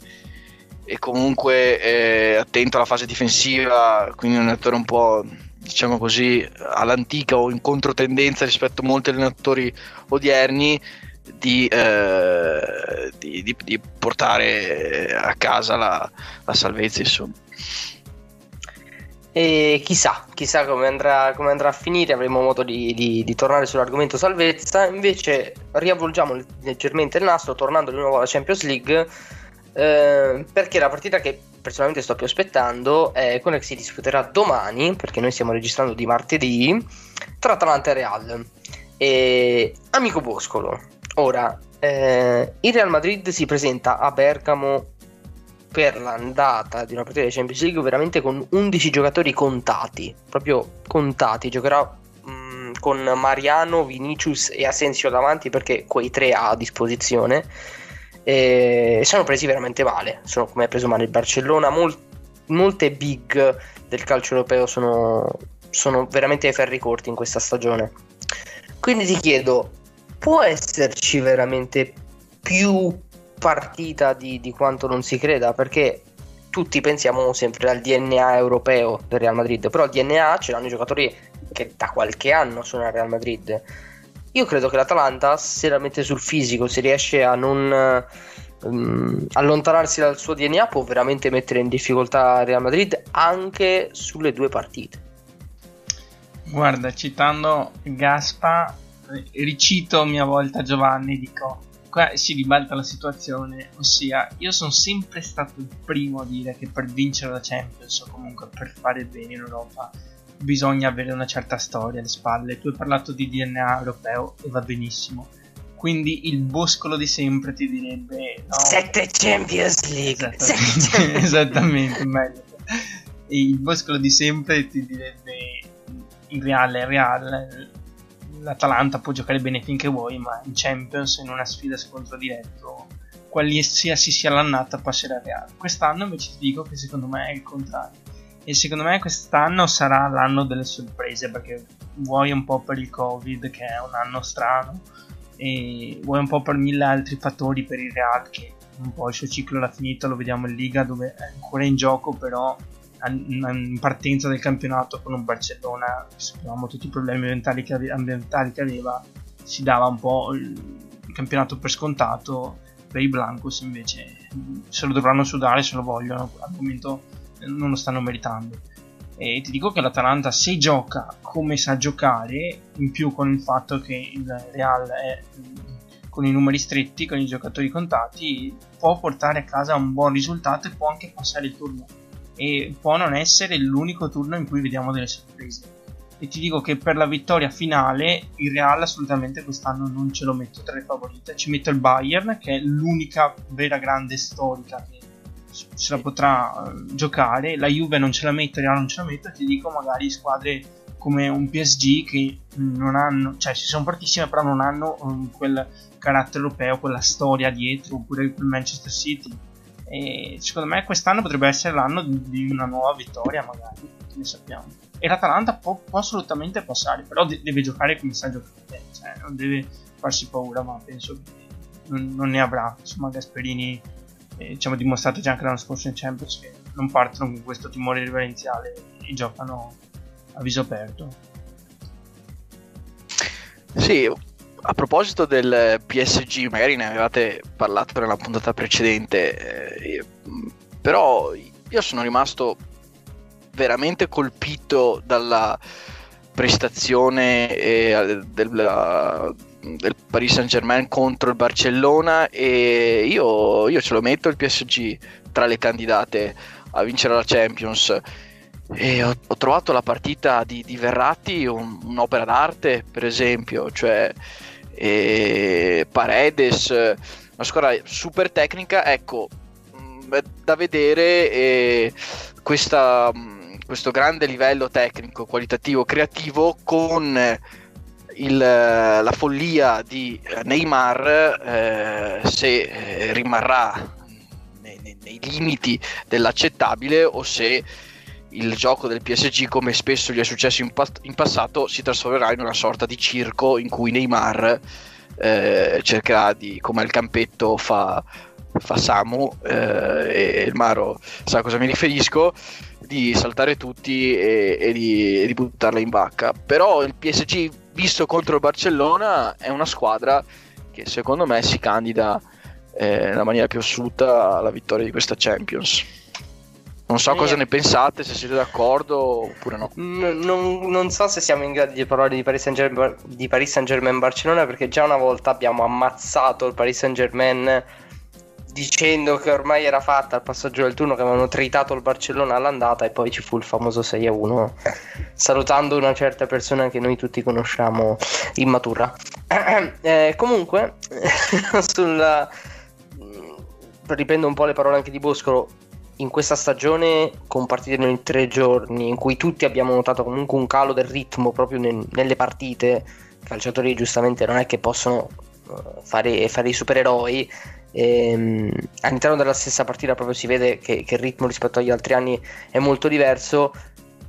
e, comunque eh, attento alla fase difensiva, quindi un allenatore un po' diciamo così all'antica o in controtendenza rispetto a molti allenatori odierni di, eh, di, di, di portare a casa la, la salvezza, insomma. E chissà, chissà come andrà, come andrà, a finire, avremo modo di, di, di, tornare sull'argomento salvezza. Invece riavvolgiamo leggermente il nastro, tornando di nuovo alla Champions League, eh, perché la partita che personalmente sto più aspettando è quella che si disputerà domani, perché noi stiamo registrando di martedì, tra Atalanta e Real. E amico Boscolo, Ora, eh, il Real Madrid si presenta a Bergamo per l'andata di una partita di Champions League veramente con 11 giocatori contati, proprio contati, giocherà mh, mm, con Mariano, Vinicius e Asensio davanti perché quei tre ha a disposizione. E sono presi veramente male, sono come ha preso male il Barcellona, Mol- molte big del calcio europeo sono, sono veramente ai ferri corti in questa stagione. Quindi ti chiedo, può esserci veramente più partita di, di quanto non si creda perché tutti pensiamo sempre al DNA europeo del Real Madrid, però il DNA ce l'hanno i giocatori che da qualche anno sono al Real Madrid. Io credo che l'Atalanta, se la mette sul fisico, se riesce a non um, allontanarsi dal suo DNA, può veramente mettere in difficoltà il Real Madrid anche sulle due partite. Guarda, citando Gaspa, ricito a mia volta Giovanni, dico qua si ribalta la situazione, ossia io sono sempre stato il primo a dire che per vincere la Champions o comunque per fare bene in Europa bisogna avere una certa storia alle spalle. Tu hai parlato di DNA europeo e va benissimo. Quindi il boscolo di sempre ti direbbe... No, Sette Champions League! Esattamente, [laughs] esattamente meglio. E il boscolo di sempre ti direbbe il Real è Real, l'Atalanta può giocare bene finché vuoi, ma in Champions, in una sfida scontro diretto, qualsiasi sia l'annata passerà Real. Quest'anno invece ti dico che secondo me è il contrario. E secondo me quest'anno sarà l'anno delle sorprese, perché vuoi un po' per il Covid, che è un anno strano, e vuoi un po' per mille altri fattori per il Real, che un po' il suo ciclo l'ha finito, lo vediamo in Liga dove è ancora in gioco, però in partenza del campionato con un Barcellona, sapevamo tutti i problemi ambientali che, ave- ambientali che aveva, si dava un po' il, campionato per scontato, per i Blancos invece se lo dovranno sudare se lo vogliono, al momento non lo stanno meritando. E ti dico che l'Atalanta se gioca come sa giocare, in più con il fatto che il Real è con i numeri stretti, con i giocatori contati, può portare a casa un buon risultato e può anche passare il turno. E può non essere l'unico turno in cui vediamo delle sorprese. E ti dico che per la vittoria finale il Real assolutamente quest'anno non ce lo metto tra le favorite. Ci metto il Bayern, che è l'unica vera grande storica che se la potrà uh, giocare. La Juve non ce la metto, il Real non ce la metto. Ti dico magari squadre come un PSG che non hanno, cioè ci sono fortissime, però non hanno um, quel carattere europeo, quella storia dietro, oppure il Manchester City. E secondo me quest'anno potrebbe essere l'anno di una nuova vittoria, magari, ne sappiamo. E l'Atalanta può, può assolutamente passare, però de- deve giocare come sa giocare, cioè non deve farsi paura, ma penso che non, non ne avrà. Insomma, Gasperini eh, ci ha dimostrato già anche l'anno scorso in Champions che non partono con questo timore riverenziale e giocano a viso aperto. Sì, a proposito del PSG, magari ne avevate parlato nella puntata precedente, eh, però io sono rimasto veramente colpito dalla prestazione eh, del, del, Paris Saint Germain contro il Barcellona e io, io ce lo metto il PSG tra le candidate a vincere la Champions. E ho, ho, trovato la partita di, di Verratti un, un'opera d'arte, per esempio, cioè e Paredes, una squadra super tecnica, ecco, mm, da vedere e questa, mm, questo grande livello tecnico, qualitativo, creativo con il, la follia di Neymar eh, se eh, rimarrà nei, nei, nei limiti dell'accettabile o se il gioco del PSG, come spesso gli è successo in, pa- in passato, si trasformerà in una sorta di circo in cui Neymar eh, cercherà di, come al campetto fa, fa Samu, eh, e il Maro sa a cosa mi riferisco, di saltare tutti e, e, di, e di buttarla in bacca. Però il PSG, visto contro il Barcellona, è una squadra che secondo me si candida eh, nella maniera più assoluta alla vittoria di questa Champions. Non so cosa ne pensate, se siete d'accordo oppure no. N- non, non, so se siamo in grado di parlare di Paris Saint-Germain, di Paris Saint-Germain Barcellona perché già una volta abbiamo ammazzato il Paris Saint-Germain dicendo che ormai era fatta il passaggio del turno che avevano tritato il Barcellona all'andata e poi ci fu il famoso 6-1 salutando una certa persona che noi tutti conosciamo immatura [clears throat] eh, comunque [laughs] sulla riprendo un po' le parole anche di Boscolo in questa stagione con partite in tre giorni in cui tutti abbiamo notato comunque un calo del ritmo proprio nel, nelle partite. I calciatori giustamente non è che possono uh, fare, fare, i supereroi. Ehm, all'interno della stessa partita proprio si vede che, che il ritmo rispetto agli altri anni è molto diverso.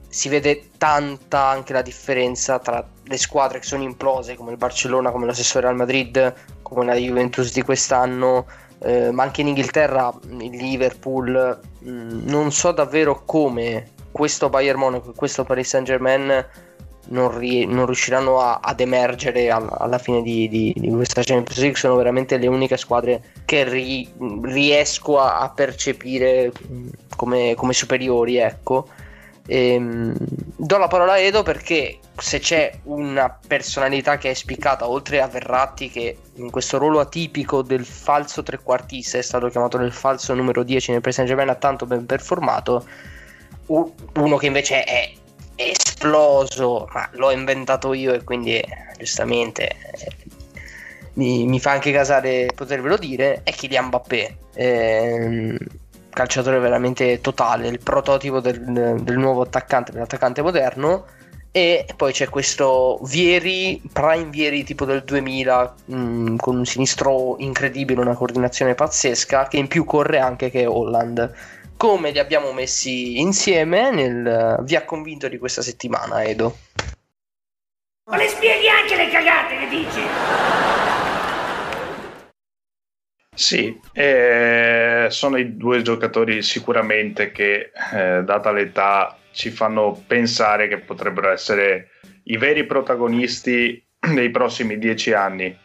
Si vede tanta anche la differenza tra le squadre che sono implose come il Barcellona, come lo stesso Real Madrid, come la Juventus di quest'anno, eh, ma anche in Inghilterra, il Liverpool, mh, mm, non so davvero come questo Bayern Monaco e questo Paris Saint Germain non, ri- non riusciranno a- ad emergere al- alla fine di-, di-, di, questa Champions League. Sono veramente le uniche squadre che ri- riesco a-, a percepire mm, come-, come superiori ecco Ehm, do la parola a Edo perché se c'è una personalità che è spiccata, oltre a Verratti, che in questo ruolo atipico del falso trequartista è stato chiamato nel falso numero 10 nel Paris Saint Germain, ha tanto ben performato, uno che invece è esploso, ma l'ho inventato io e quindi eh, giustamente eh, mi, mi, fa anche casare potervelo dire, è Kylian Mbappé. Eh, calciatore veramente totale, il prototipo del, del nuovo attaccante, dell'attaccante moderno. E poi c'è questo Vieri, Prime Vieri tipo del 2000, mh, mm, con un sinistro incredibile, una coordinazione pazzesca, che in più corre anche che Holland. Come li abbiamo messi insieme nel vi ha convinto di questa settimana, Edo? Ma le spieghi anche le cagate che dici? Sì, eh, sono i due giocatori sicuramente che, eh, data l'età, ci fanno pensare che potrebbero essere i veri protagonisti dei prossimi dieci anni.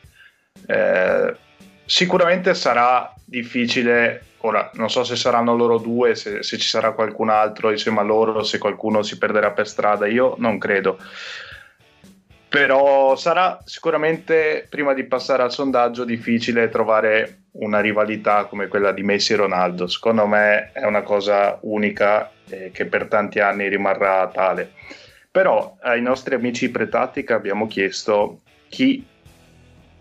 Eh, sicuramente sarà difficile, ora non so se saranno loro due, se, se ci sarà qualcun altro insieme a loro, se qualcuno si perderà per strada, io non credo però sarà sicuramente prima di passare al sondaggio difficile trovare una rivalità come quella di Messi e Ronaldo. Secondo me è una cosa unica eh, che per tanti anni rimarrà tale. Però ai nostri amici pre-tattica abbiamo chiesto chi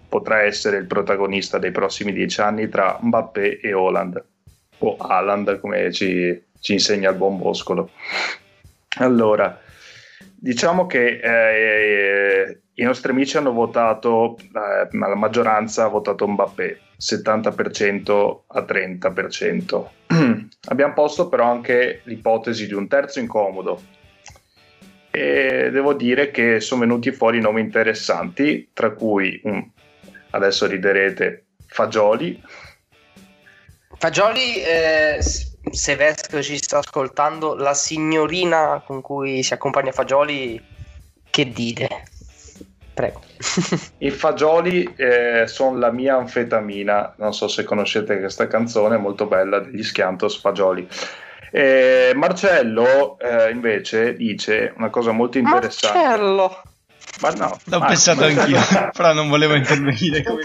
potrà essere il protagonista dei prossimi dieci anni tra Mbappé e Holland o Haaland come ci, ci insegna il buon Boscolo. Allora, Diciamo che eh, i nostri amici hanno votato, eh, la maggioranza ha votato Mbappé, 70% a 30%. [clears throat] Abbiamo posto però anche l'ipotesi di un terzo incomodo e devo dire che sono venuti fuori nomi interessanti, tra cui, um, adesso riderete, Fagioli. Fagioli eh, se Vesco ci sta ascoltando, la signorina con cui si accompagna Fagioli, che dire? Prego. [laughs] I fagioli eh, sono la mia anfetamina, non so se conoscete questa canzone, molto bella, degli Schiantos Fagioli. Eh, Marcello eh, invece dice una cosa molto interessante. Marcello! Ma no, L'ho Marco. pensato anch'io, [laughs] però non volevo intervenire. Come...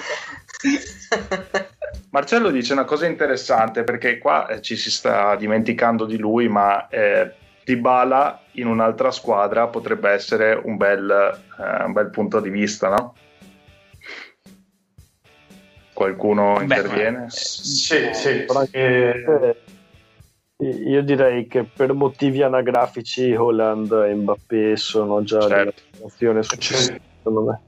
[laughs] Marcello dice una cosa interessante perché qua eh, ci si sta dimenticando di lui, ma eh, Dybala in un'altra squadra potrebbe essere un bel, eh, un bel punto di vista, no? Qualcuno Beh, interviene? ma- Sì, sì, Però anche- eh, io direi che per motivi anagrafici Holland e Mbappé sono già Certo. un'azione successiva, secondo me.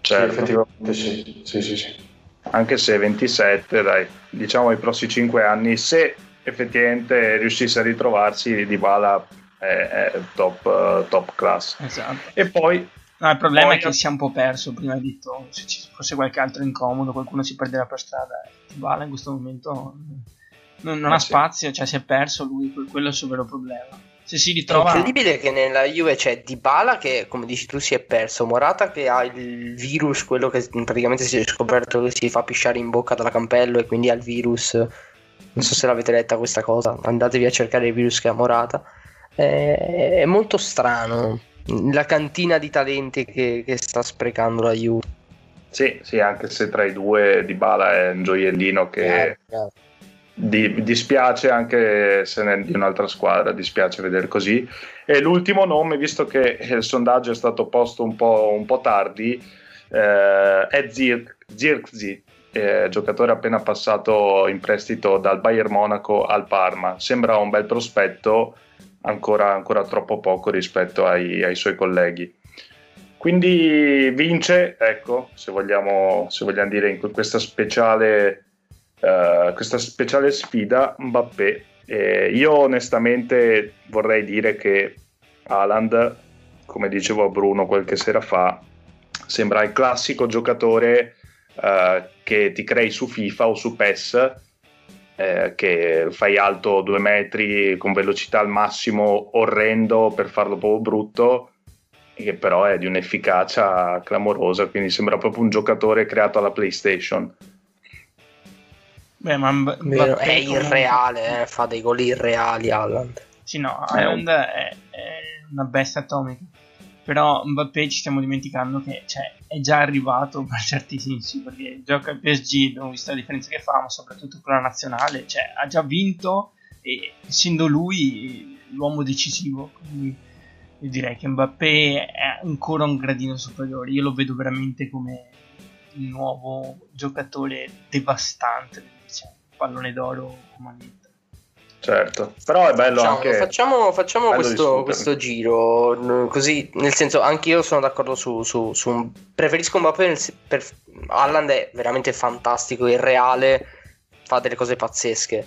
Sì, Certo. effettivamente sì. sì, sì, sì. Anche se 27, dai, diciamo i prossimi 5 anni, se effettivamente riuscisse a ritrovarsi, Dybala è, è top, top class. Esatto. E poi, No, il problema Poi- è che si è un po' perso. Prima hai detto se ci fosse qualche altro incomodo, qualcuno si perderà per strada. Dybala in questo momento non, non Eh ha sì. spazio, cioè si è perso lui. que- Quello è il suo vero problema. Se si È ritrova, incredibile che nella Juve c'è Dybala che, come dici tu, si è perso, Morata che ha il virus, quello che praticamente si è scoperto che si fa pisciare in bocca dalla campello e quindi ha il virus. Non so se l'avete letta questa cosa, andatevi a cercare il virus che ha Morata. È, è molto strano la cantina di talenti che, che sta sprecando la Juve. sì, sì, anche se tra i due Dybala è un gioiellino che... Eh, Di- dispiace anche se è di un'altra squadra, dispiace vedere così. E l'ultimo nome, visto che il sondaggio è stato posto un po', un po' tardi, eh, è Zirk, Zirkzee, eh, giocatore appena passato in prestito dal Bayern Monaco al Parma. Sembra un bel prospetto, ancora, ancora troppo poco rispetto ai, ai suoi colleghi. Quindi vince, ecco, se vogliamo, se vogliamo dire in questa speciale eh, questa speciale sfida Mbappé. Eh, io onestamente vorrei dire che Haaland, come dicevo a Bruno qualche sera fa, sembra il classico giocatore eh, che ti crei su FIFA o su PES, eh, che fai alto due metri con velocità al massimo orrendo per farlo proprio brutto, che però è di un'efficacia clamorosa, quindi sembra proprio un giocatore creato alla PlayStation. Beh, ma vero, Mbappé è irreale, eh, fa dei gol irreali Haaland. Sì, no, È un- Haaland è, è una bestia atomica. Però Mbappé ci stiamo dimenticando che cioè, è già arrivato [laughs] per certi sensi, perché gioca al PSG, abbiamo visto la differenza che fa, ma soprattutto con la nazionale, cioè, ha già vinto e essendo lui l'uomo decisivo. Quindi io direi che Mbappé è ancora un gradino superiore. Io lo vedo veramente come il nuovo giocatore devastante, pallone d'oro comandante. Certo, però è bello Facciamo, anche... facciamo, facciamo bello questo, questo giro così, nel senso, anch'io sono d'accordo su, su, su un- preferisco Mbappé nel per Haaland è veramente fantastico, irreale, fa delle cose pazzesche.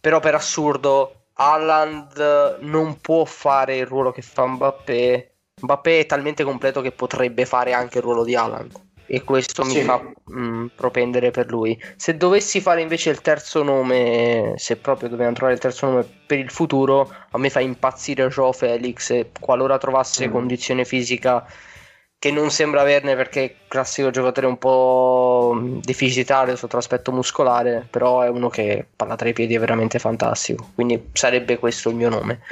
Però per assurdo Haaland non può fare il ruolo che fa Mbappé. Mbappé è talmente completo che potrebbe fare anche il ruolo di Haaland. E questo mi Sì. fa mh, propendere per lui. Se dovessi fare invece il terzo nome, se proprio dobbiamo trovare il terzo nome per il futuro, a me fa impazzire Joe Felix e qualora trovasse Mm. condizione fisica che non sembra averne perché è classico giocatore un po' mh, deficitario sotto l'aspetto muscolare, però è uno che palla tra i piedi è veramente fantastico, quindi sarebbe questo il mio nome.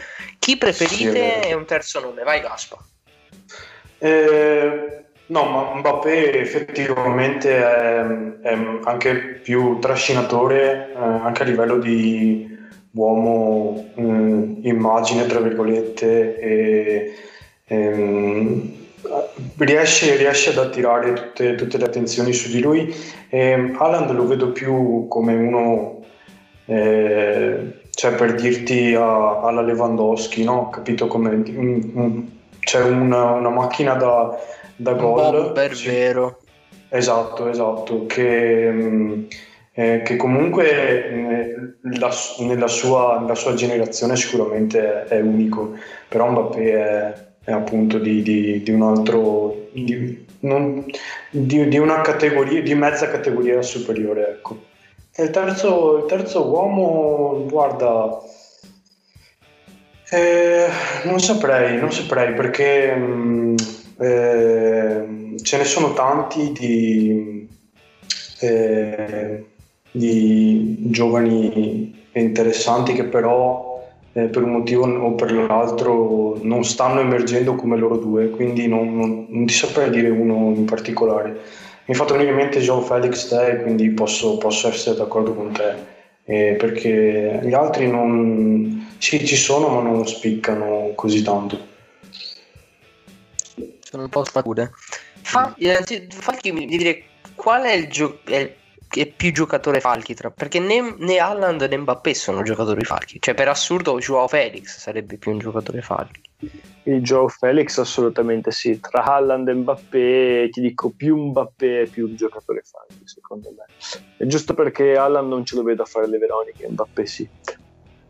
Chi Sì, è preferite vero. è un terzo nome, vai Gaspa. Eh, no, ma Mbappé effettivamente è, è anche più trascinatore, eh, anche a livello di uomo mm, immagine, tra virgolette, e, ehm, riesce, riesce ad attirare tutte, tutte le attenzioni su di lui. E Haaland lo vedo più come uno, eh, cioè per dirti a- alla Lewandowski, no? Capito come mm, mm, c'è una, una macchina da, da gol. per Sì. vero. Esatto, esatto, che, mh, eh, che comunque eh, la- nella, sua, nella sua generazione sicuramente è, è unico, però Mbappé è, è appunto di, di- di un altro, di, non- di- di una categoria, di mezza categoria superiore, ecco. E il terzo, il terzo uomo, guarda, eh, non saprei, non saprei perché mh, eh, ce ne sono tanti di, eh, di giovani interessanti che però eh, per un motivo o per l'altro non stanno emergendo come loro due, quindi non, non- non ti saprei dire uno in particolare. Mi ha fatto venire in mente Joe Felix te, quindi posso, posso essere d'accordo con te, eh, perché gli altri non, sì, ci sono ma non spiccano così tanto. Sono un po' smature. Fa, innanzi- Falchi mi dire qual è il, gio- è più giocatore Falchi tra perché né, né Haaland né Mbappé sono giocatori Falchi. Cioè, per assurdo, Joao Felix sarebbe più un giocatore Falchi. Il Joe Felix assolutamente sì. Tra Haaland e Mbappé ti dico più Mbappé è più un giocatore falchi secondo me. È giusto perché Haaland non ce lo vedo a fare le Veroniche, Mbappé sì.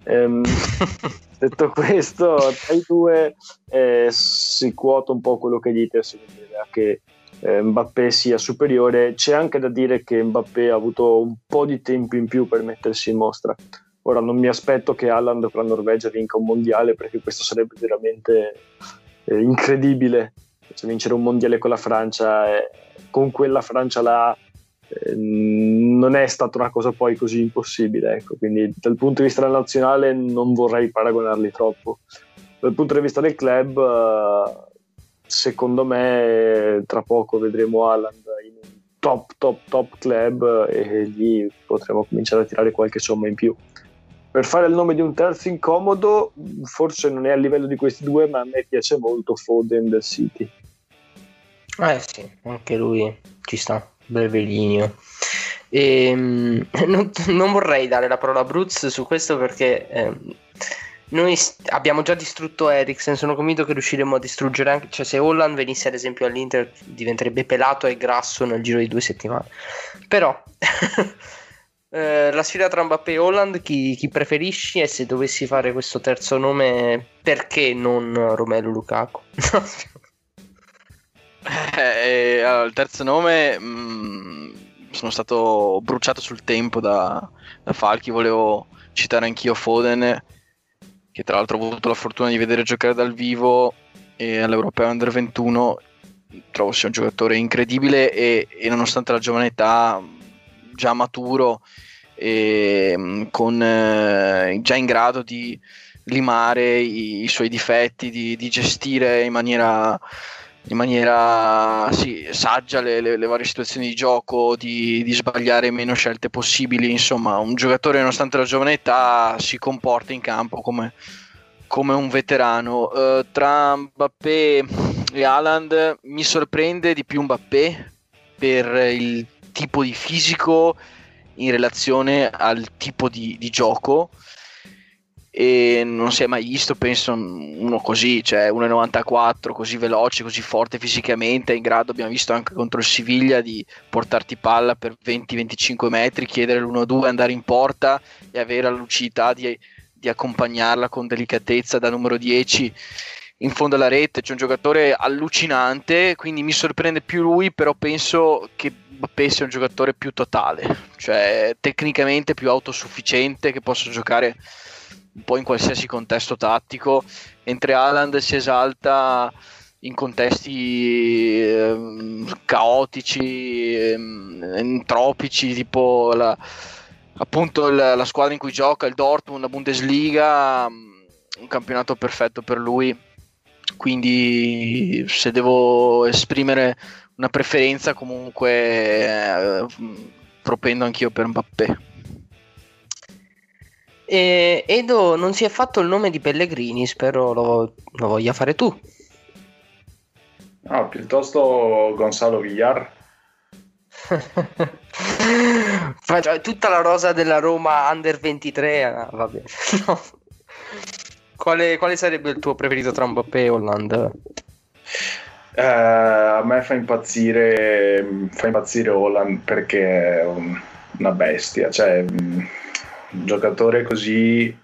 Ehm, [laughs] detto questo, tra i due eh, si quota un po' quello che dite, si vedeva che eh, Mbappé sia superiore. C'è anche da dire che Mbappé ha avuto un po' di tempo in più per mettersi in mostra. Ora non mi aspetto che Haaland con la Norvegia vinca un mondiale perché questo sarebbe veramente eh, incredibile. Cioè, vincere un mondiale con la Francia, eh, con quella Francia là, eh, non è stata una cosa poi così impossibile. Ecco. Quindi dal punto di vista della nazionale non vorrei paragonarli troppo. Dal punto di vista del club, eh, secondo me tra poco vedremo Haaland in un top, top, top club e lì potremo cominciare a tirare qualche somma in più. Per fare il nome di un terzo incomodo, forse non è a livello di questi due, ma a me piace molto Foden del City. Eh sì, anche lui ci sta, brevelineo. Ehm, [laughs] non, non vorrei dare la parola a Bruz su questo perché ehm, noi st- abbiamo già distrutto Eriksen, sono convinto che riusciremo a distruggere anche, cioè se Holland venisse ad esempio all'Inter diventerebbe pelato e grasso nel giro di due settimane. Però [laughs] eh, la sfida tra Mbappé e Holland chi, chi preferisci e se dovessi fare questo terzo nome perché non Romelu Lukaku? [laughs] Eh, allora, il terzo nome mh, sono stato bruciato sul tempo da, da Falchi, volevo citare anch'io Foden, che tra l'altro ho avuto la fortuna di vedere giocare dal vivo e all'Europeo Under 21, trovo sia un giocatore incredibile e, e nonostante la giovane età già maturo e mh, con, eh, già in grado di limare i, i suoi difetti, di, di gestire in maniera in maniera sì, saggia le, le- le varie situazioni di gioco, di, di sbagliare meno scelte possibili. Insomma, un giocatore, nonostante la giovane età, si comporta in campo come, come un veterano. Eh, tra Mbappé e Haaland mi sorprende di più Mbappé per il tipo di fisico in relazione al tipo di, di gioco e non si è mai visto penso uno così cioè 1,94 così veloce così forte fisicamente in grado abbiamo visto anche contro il Siviglia di portarti palla per 20-25 metri chiedere l'1-2 andare in porta e avere la lucidità di, di accompagnarla con delicatezza da numero 10 in fondo alla rete, c'è un giocatore allucinante, quindi mi sorprende più lui, però penso che Mbappé sia un giocatore più totale, cioè tecnicamente più autosufficiente, che possa giocare un po' in qualsiasi contesto tattico, mentre Haaland si esalta in contesti ehm, caotici, ehm, entropici, tipo la, appunto la, la, squadra in cui gioca, il Dortmund, la Bundesliga, un campionato perfetto per lui. Quindi se devo esprimere una preferenza comunque eh, propendo anch'io per Mbappé. E Edo non si è fatto il nome di Pellegrini, spero lo, lo voglia fare tu. No, piuttosto Gonzalo Villar. [laughs] Tutta la rosa della Roma under 23, ah. [laughs] No. Quale, quale, sarebbe il tuo preferito tra Mbappé e Holland? Eh, a me fa impazzire, fa impazzire Holland perché è una bestia, cioè un giocatore così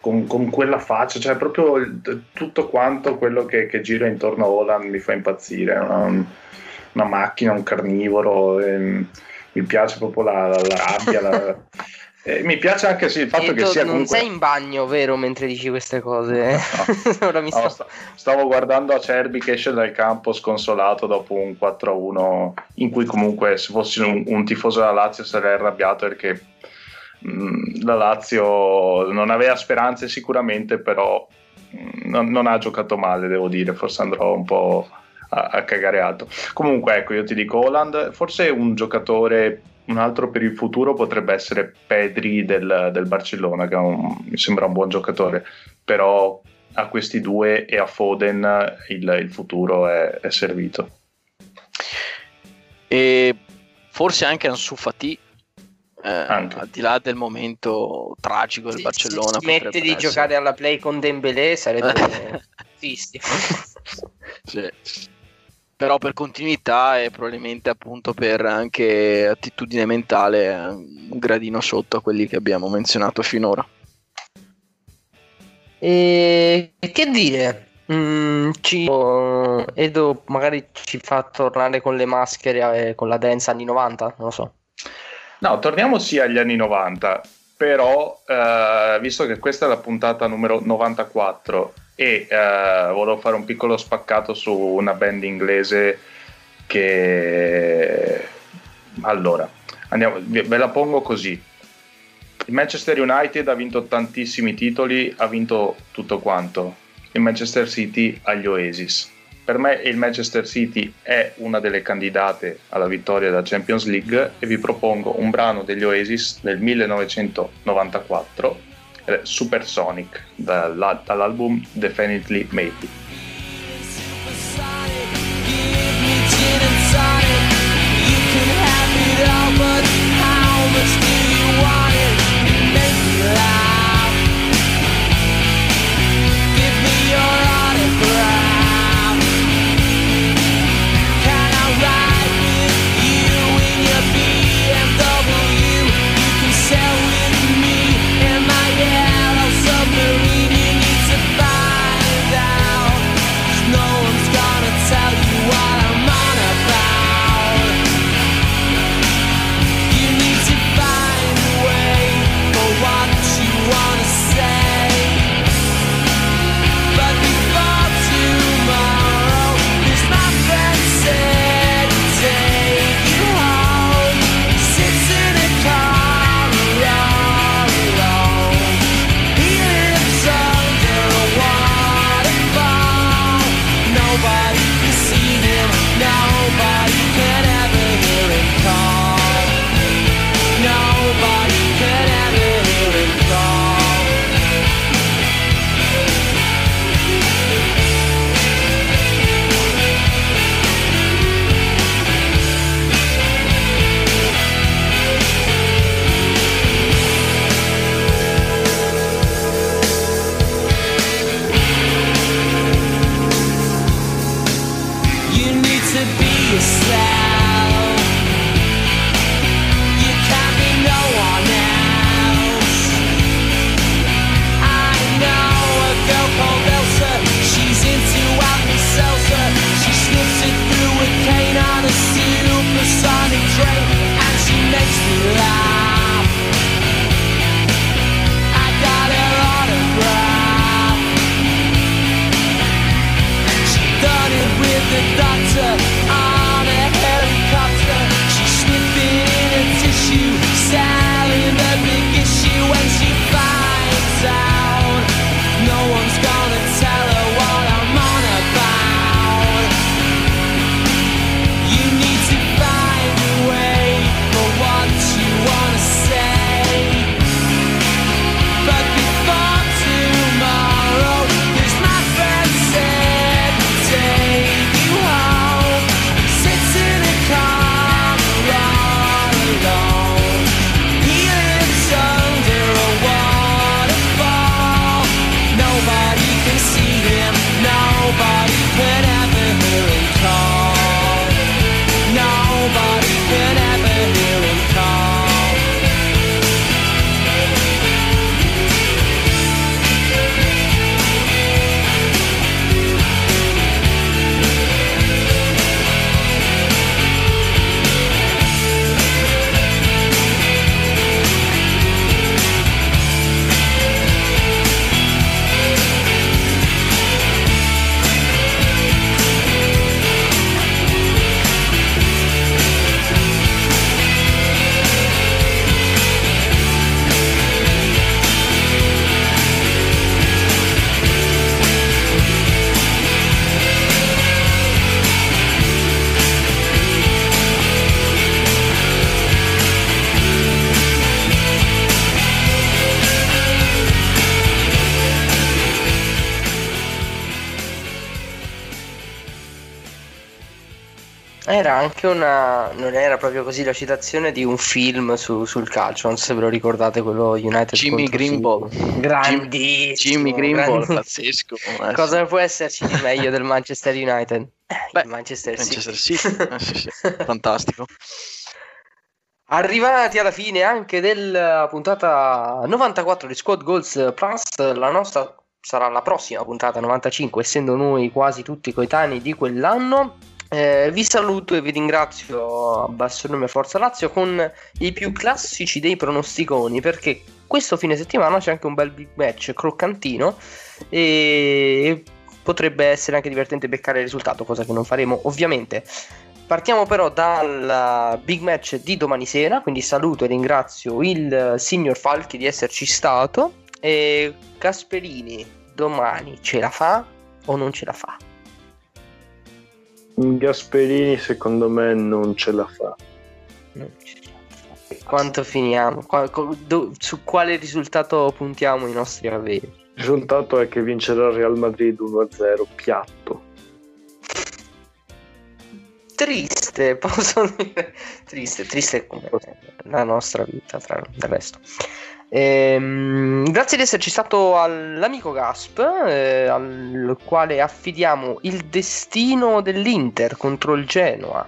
con, con, quella faccia, cioè proprio il, tutto quanto quello che, che, gira intorno a Holland mi fa impazzire. Una, una macchina, un carnivoro, ehm, mi piace proprio la, la, la rabbia. la, [laughs] eh, mi piace anche sì, il fatto che sia. Non comunque... sei in bagno, vero? Mentre dici queste cose, no. [laughs] Ora mi no, sto... Stavo guardando Acerbi che esce dal campo sconsolato dopo un 4-1, in cui comunque se fossi un, un tifoso della Lazio sarei arrabbiato perché la Lazio non aveva speranze sicuramente, però mm, non, non, ha giocato male, devo dire, forse andrò un po' a, a, cagare alto. Comunque, ecco, io ti dico Holland, forse un giocatore, un altro per il futuro potrebbe essere Pedri del, del Barcellona, che un, mi sembra un buon giocatore, però a questi due e a Foden il, il futuro è, è servito. E forse anche Ansu Fati eh, al di là del momento tragico del sì, Barcellona se smette di essere. giocare alla play con Dembélé sarebbe [laughs] tristi sì. però per continuità e probabilmente appunto per anche attitudine mentale un gradino sotto a quelli che abbiamo menzionato finora e che dire Mm, ci, Edo magari ci fa tornare con le maschere e con la dance anni 90, non lo so. No, torniamo sì agli anni 90, però eh, visto che questa è la puntata numero 94 e eh, volevo fare un piccolo spaccato su una band inglese che... Allora, andiamo, ve la pongo così. Il Manchester United ha vinto tantissimi titoli, ha vinto tutto quanto. Il Manchester City agli Oasis per me il Manchester City è una delle candidate alla vittoria della Champions League e vi propongo un brano degli Oasis del 1994, eh, Supersonic, dall'album Definitely Maybe. Give una. Non era proprio così la citazione di un film su- sul calcio. Non so se ve lo ricordate, quello United Jimmy Greenball. Grandissimo. Jimmy Greenball, pazzesco. eh, Cosa può esserci di meglio del Manchester United? Eh, Beh, Manchester, Manchester City. City. Eh, sì, sì, Fantastico. Arrivati alla fine anche della puntata 94 di Squad Goals Plus, la nostra sarà la prossima puntata 95, essendo noi quasi tutti coetanei di quell'anno. Eh, vi saluto e vi ringrazio a basso nome Forza Lazio con i più classici dei pronosticoni perché questo fine settimana c'è anche un bel big match croccantino e potrebbe essere anche divertente beccare il risultato, cosa che non faremo ovviamente. Partiamo però dal big match di domani sera, quindi saluto e ringrazio il signor Falchi di esserci stato e Gasperini domani ce la fa o non ce la fa? Gasperini secondo me non ce la fa. Quanto finiamo? Su quale risultato puntiamo i nostri averi? Il risultato è che vincerà il Real Madrid 1-0 piatto. Triste, [laughs] posso dire. Triste, triste come la nostra vita, tra del resto. Ehm, grazie di esserci stato all'amico Gasp, eh, al quale affidiamo il destino dell'Inter contro il Genoa.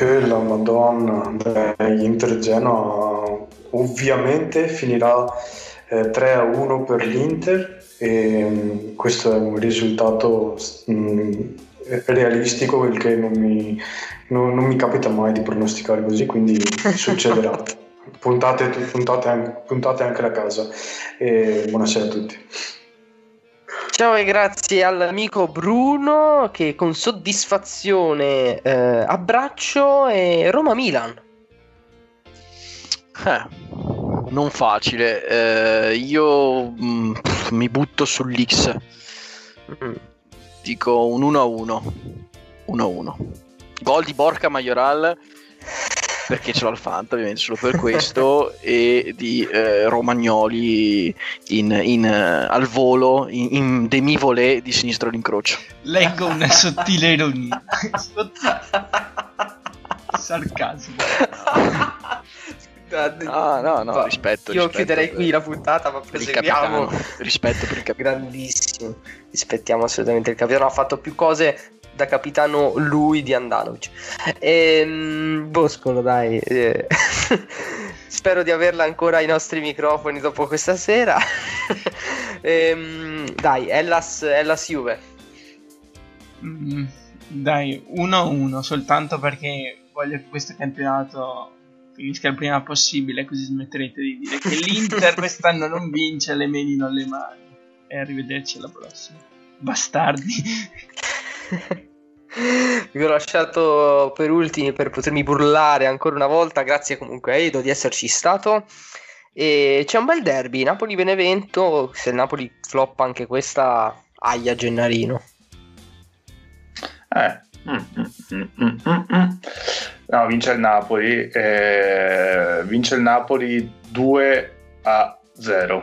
Eh, la Madonna, Beh, Inter Genoa ovviamente finirà eh, 3 a 1 per l'Inter e mm, questo è un risultato mm, realistico perché non mi, non- non mi capita mai di pronosticare così, quindi [laughs] succederà. Puntate, puntate anche, puntate anche da casa e buonasera a tutti. Ciao e grazie all'amico Bruno che con soddisfazione eh, abbraccio e Roma-Milan. Eh, non facile. Eh, io mm, pff, mi butto sull'X. Mm. Dico un 1-1. 1-1. Gol di Borca Majoral perché ce l'ho al Fanta ovviamente solo per questo e di eh, Romagnoli in, in, eh, al volo in, in demi-volée di sinistro all'incrocio Leggo una sottile ironia. Sarcasmo. ah no no Va, rispetto Io rispetto chiuderei per- qui la puntata, ma proseguiamo. rispetto per il capitano Grandissimo. Rispettiamo assolutamente il capitano. Ha fatto più cose da capitano lui di Andanovic. Ehm, Boscolo, dai. eh, [laughs] Spero di averla ancora ai nostri microfoni dopo questa sera. [laughs] Ehm, dai, Ellas, Ellas Juve. Mm, dai, 1-1 soltanto perché voglio che questo campionato finisca il prima possibile, così smetterete di dire che l'Inter [laughs] quest'anno non vince le mani non le mani. E arrivederci alla prossima. Bastardi. Vi ho lasciato per ultimi per potermi burlare ancora una volta. Grazie comunque a Edo di esserci stato. E c'è un bel derby, Napoli-Benevento. Se il Napoli floppa anche questa, aia Gennarino. Eh. mm, mm, mm, mm, mm, mm. No, vince il Napoli. eh, vince il Napoli 2 a 0.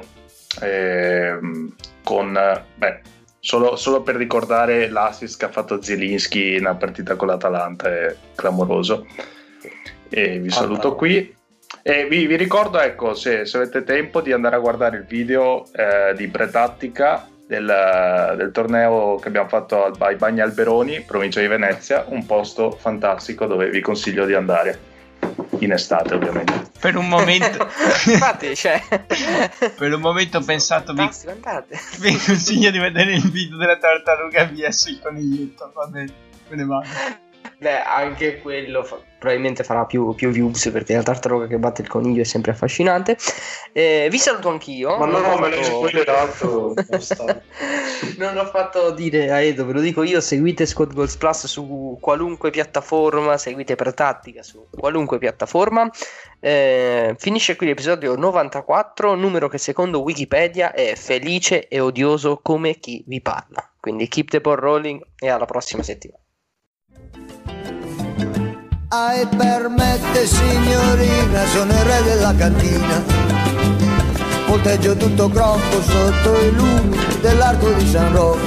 Ehm, con, beh, solo, solo per ricordare l'assist che ha fatto Zielinski in una partita con l'Atalanta, è clamoroso. E vi saluto qui. E vi, vi ricordo, ecco, se, se avete tempo, di andare a guardare il video eh, di Pretattica del, del torneo che abbiamo fatto al- ai Bagni Alberoni, provincia di Venezia, un posto fantastico dove vi consiglio di andare. In estate, ovviamente. Per un momento, [laughs] Infatti, cioè, per un momento ho pensato, vi, vi [laughs] consiglio di vedere il video della tartaruga vs il coniglietto. Va bene, me ne vado. Beh, anche quello fa- probabilmente farà più, più views perché la tartaruga che batte il coniglio è sempre affascinante. Eh, vi saluto anch'io. Ma no, [laughs] Non ho me l'hai fatto- spoilerato. non l'ho fatto dire a Edo, ve lo dico io, seguite Squad Goals Plus su qualunque piattaforma, seguite per tattica su qualunque piattaforma. Eh, finisce qui l'episodio 94, numero che secondo Wikipedia è felice e odioso come chi vi parla. Quindi keep the ball rolling e alla prossima settimana. Ai permette signorina, sono il re della cantina. Volteggio tutto crocco sotto i lumi dell'arco di San Rocco.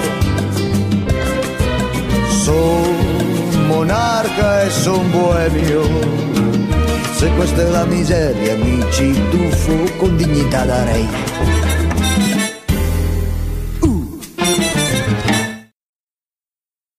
Son monarca e son boemio. Se questa è la miseria, mi ci tuffo con dignità da re.